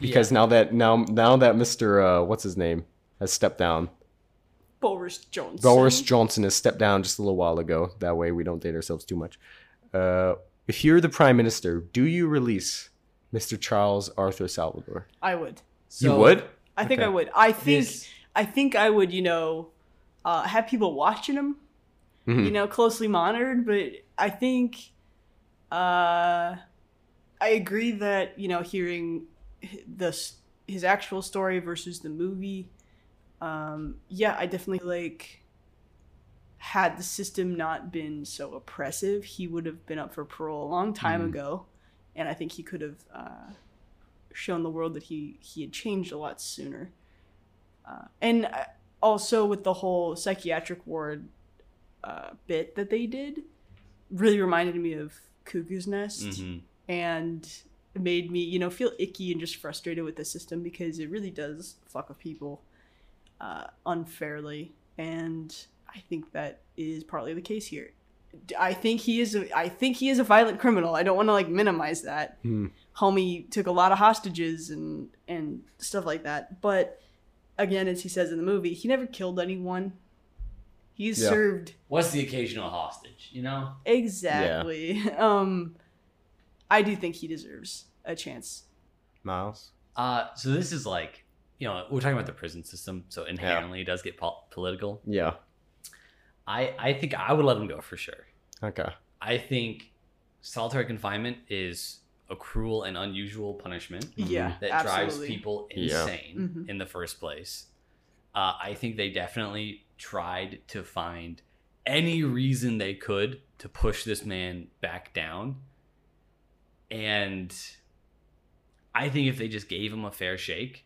because now that now now that Mister uh, what's his name has stepped down, boris johnson Boris Johnson has stepped down just a little while ago. That way we don't date ourselves too much. Uh, if you're the prime minister, do you release Mr. Charles Arthur Salvador? i would you would? I think Okay. I would. I think This- I think I would, you know, uh, have people watching him, Mhm. you know, closely monitored. But I think, uh, I agree that you know, hearing this his actual story versus the movie, um, yeah, I definitely like. Had the system not been so oppressive, he would have been up for parole a long time Mhm. ago, and I think he could have uh, shown the world that he he had changed a lot sooner. Uh, and uh, also with the whole psychiatric ward uh, bit that they did, really reminded me of Cuckoo's Nest Mhm. and made me, you know, feel icky and just frustrated with the system because it really does fuck with people uh, unfairly, and I think that is partly the case here. I think he is. A, I think he is a violent criminal. I don't want to like minimize that. Hmm. Homie took a lot of hostages and and stuff like that, but again, as he says in the movie, he never killed anyone. He's Yeah. served What's the occasional hostage? You know. exactly. Um, I do think he deserves a chance. Miles. Uh, so this is like, you know, we're talking about the prison system, so inherently it does get pol- political. Yeah. I I think I would let him go for sure. Okay. I think solitary confinement is a cruel and unusual punishment Yeah, that absolutely. drives people Yeah. insane Mhm. in the first place. Uh, I think they definitely tried to find any reason they could to push this man back down. And I think if they just gave him a fair shake,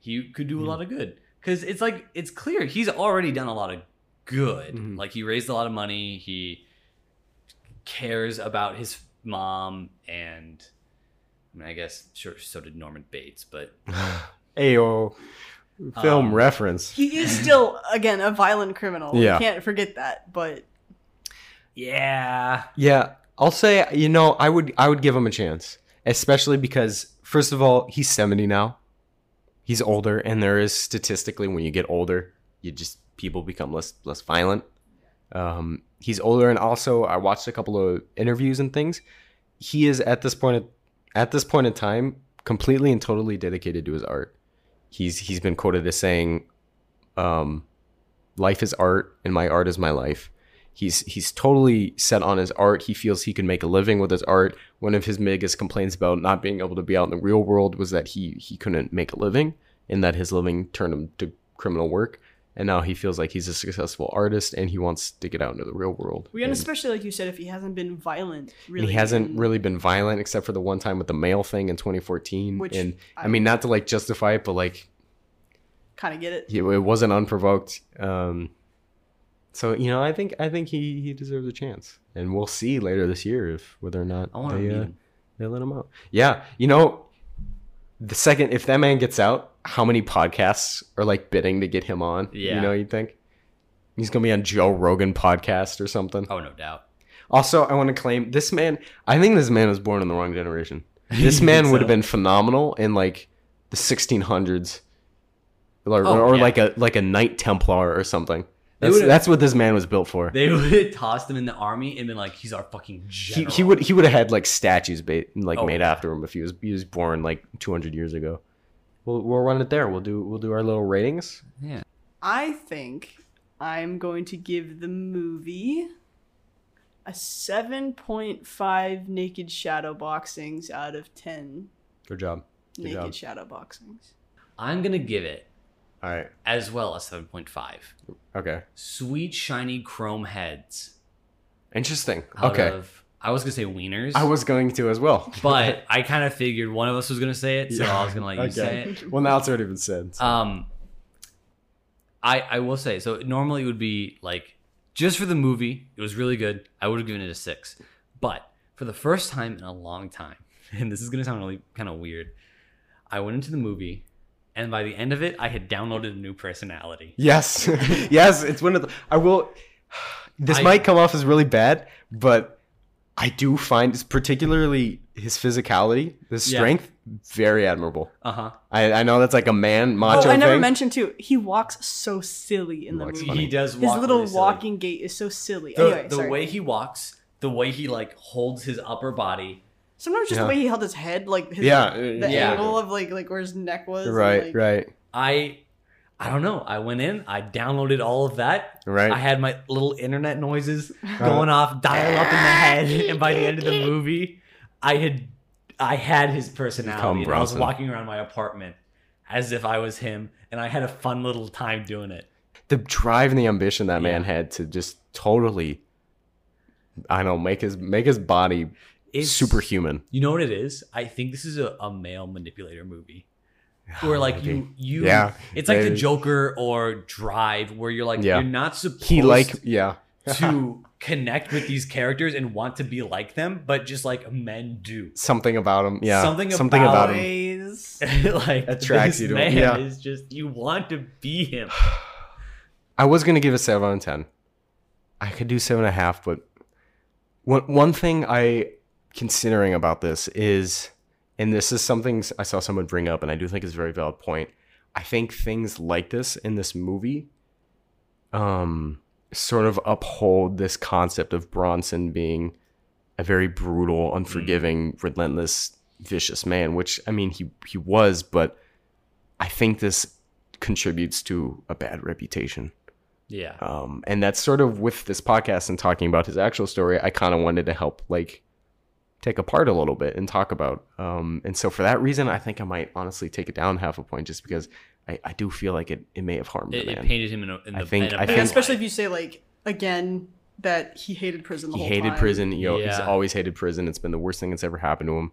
he could do a Mhm. lot of good. Because it's like, it's clear he's already done a lot of good. Mhm. Like, he raised a lot of money. He cares about his mom. And I mean, I guess, sure, so did Norman Bates, but Ayo. Film Um, reference. He is still again a violent criminal. Yeah. You can't forget that. But yeah. Yeah, I'll say you know I would I would give him a chance, especially because first of all he's seventy now, he's older, and there is statistically when you get older, you just people become less less violent. Um, he's older, and also I watched a couple of interviews and things. He is at this point at this point in time completely and totally dedicated to his art. He's he's been quoted as saying, um, "Life is art, and my art is my life." he's he's totally set on his art. He feels he can make a living with his art. One of his biggest complaints about not being able to be out in the real world was that he he couldn't make a living, and that his living turned him to criminal work. And now he feels like he's a successful artist, and he wants to get out into the real world. we and and, especially like you said, if he hasn't been violent, really, he hasn't in- really been violent except for the one time with the mail thing in 2014. Which and I, I- mean, not to like justify it, but like kind of get it. he, it wasn't unprovoked. Um, so you know, I think I think he he deserves a chance, and we'll see later this year if whether or not I want to they, uh, they let him out. Yeah, you know, the second if that man gets out, how many podcasts are like bidding to get him on? Yeah. you know, you'd think he's gonna be on Joe Rogan podcast or something. Oh, no doubt. Also, I want to claim this man. I think this man was born in the wrong generation. This man think would have been phenomenal in like the 1600s, or, Oh, or yeah. like a like a Knight Templar or something. That's, that's what this man was built for. They would have tossed him in the army and been like, he's our fucking He, he would he would have had like statues ba- like Oh, made yeah. after him if he was he was born like 200 years ago. We'll we'll run it there. We'll do we'll do our little ratings. Yeah. I think I'm going to give the movie a 7.5 naked shadow boxings out of 10 Good job. Good naked job. shadow boxings. I'm going to give it All right. as well a 7.5. Okay. Sweet, shiny chrome heads. Interesting. out Okay. Of, I was going to say wieners. I was going to as well. but I kind of figured one of us was going to say it, so I was going to let you say it. Well, now it's already been said. so- Um, I I will say so. Normally it would be like just for the movie, it was really good. I would have given it a six, but for the first time in a long time, and this is gonna sound really kind of weird, I went into the movie, and by the end of it, I had downloaded a new personality. Yes, yes, it's one of the. I will. This I- might come off as really bad, but I do find, particularly his physicality, his Yeah. strength, very admirable. Uh huh. I, I know that's like a man macho Oh, I never thing. mentioned too. He walks so silly in the movie. funny. He does. His little really silly. walking gait is so silly. The, anyway, the sorry. way he walks, the way he like holds his upper body. sometimes just Yeah. the way he held his head, like his, Yeah, the yeah. angle of like like where his neck was. and, right, like- right, I, I don't know. I went in. I downloaded all of that. right. I had my little internet noises uh-huh. going off, dial up in the head, and by the end of the movie, I had I had his personality. And I was walking around my apartment as if I was him, and I had a fun little time doing it. the drive and the ambition that man had to just totally, I don't know, make his make his body It's superhuman. You know what it is? I think this is a, a male manipulator movie. Where like you you Yeah, it's like the Joker or Drive where you're like Yeah. you're not supposed He like yeah. to connect with these characters and want to be like them, but just like men do. Something about him. Yeah. Something Something about about him. Like Attracts you to him, man yeah. is just you want to be him. I was gonna give a seven out of ten. I could do seven and a half, but one one thing I considering about this is, and this is something I saw someone bring up, and I do think is a very valid point. I think things like this in this movie, um, sort of uphold this concept of Bronson being a very brutal, unforgiving, relentless, vicious man. Which I mean, he he was, but I think this contributes to a bad reputation. Yeah. Um, and that's sort of with this podcast and talking about his actual story, I kind of wanted to help like take apart a little bit and talk about. Um, and so for that reason, I think I might honestly take it down half a point just because I, I do feel like it, it may have harmed It, the it painted him in, a, in I the think- in a I think- especially if you say like again that he hated prison the he whole hated time. prison. You know, he's always hated prison. It's been the worst thing that's ever happened to him.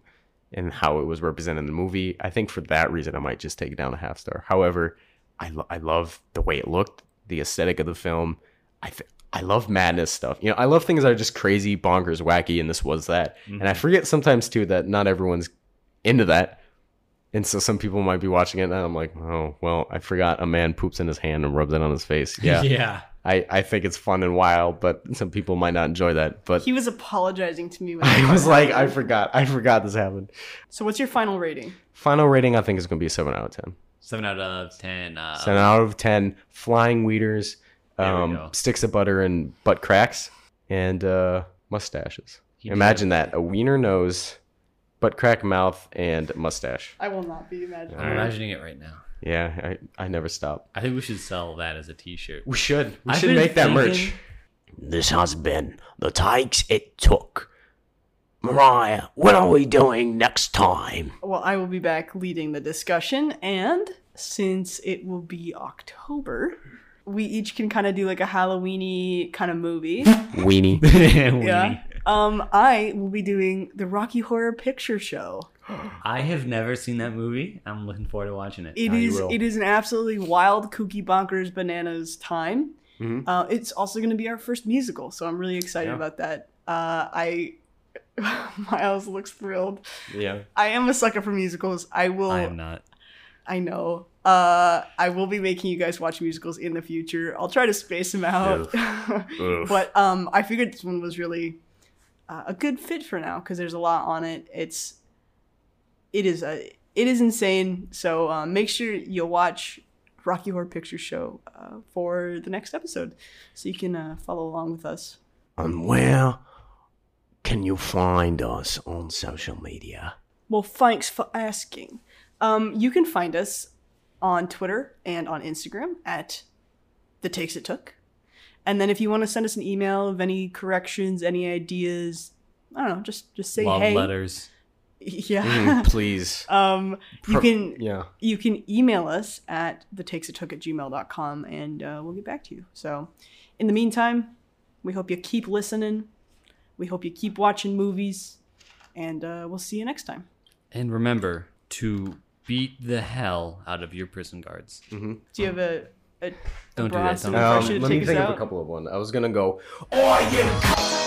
And how it was represented in the movie. I think for that reason, I might just take it down a half star. However, I, lo- I love the way it looked, the aesthetic of the film. I th- I love madness stuff. You know, I love things that are just crazy, bonkers, wacky, and this was that. And I forget sometimes too that not everyone's into that. And so some people might be watching it and I'm like, oh, well, I forgot a man poops in his hand and rubs it on his face. Yeah. yeah. I, I think it's fun and wild, but some people might not enjoy that. But He was apologizing to me. When I was part like, I forgot. I forgot this happened. So what's your final rating? Final rating, I think, is going to be 7 out of 10. Seven out of ten. Uh, 7 out of 10. Flying weeders, There we um, sticks of butter and butt cracks, and uh, mustaches. He did. Imagine that. A wiener nose, butt crack mouth, and mustache. I will not be imagining. I'm imagining it right now. Yeah, I, I never stop. I think we should sell that as a T-shirt. We should. We I've should make that thinking- merch. This has been the takes it took. Moriah, what are we doing next time? Well, I will be back leading the discussion, and since it will be October, we each can kind of do like a Halloweeny kind of movie. Weenie. yeah. Um, I will be doing the Rocky Horror Picture Show. I have never seen that movie. I'm looking forward to watching it. It now is it is an absolutely wild, kooky, bonkers, bananas time. Mhm. Uh, it's also going to be our first musical, so I'm really excited Yeah. about that. Uh, I Miles looks thrilled. yeah. I am a sucker for musicals. I will. I am not. I know. Uh, I will be making you guys watch musicals in the future. I'll try to space them out. Oof. but um, I figured this one was really uh, a good fit for now because there's a lot on it. It's it is a it is insane. So uh, make sure you watch Rocky Horror Picture Show uh, for the next episode, so you can uh, follow along with us. And where can you find us on social media? Well, thanks for asking. Um, you can find us on Twitter and on Instagram at the takes it took. And then if you want to send us an email of any corrections, any ideas, I don't know, just just say Love hey. letters. Yeah. Mm, please. um, you Pro- can Yeah. you can email us at the takes it took at gmail.com and uh, we'll get back to you. So in the meantime, we hope you keep listening. We hope you keep watching movies. And uh, we'll see you next time. And remember to beat the hell out of your prison guards. Do you have a, a, a Don't do that, don't- Um, to let me take us think of a couple of one. I was gonna go. Oh, you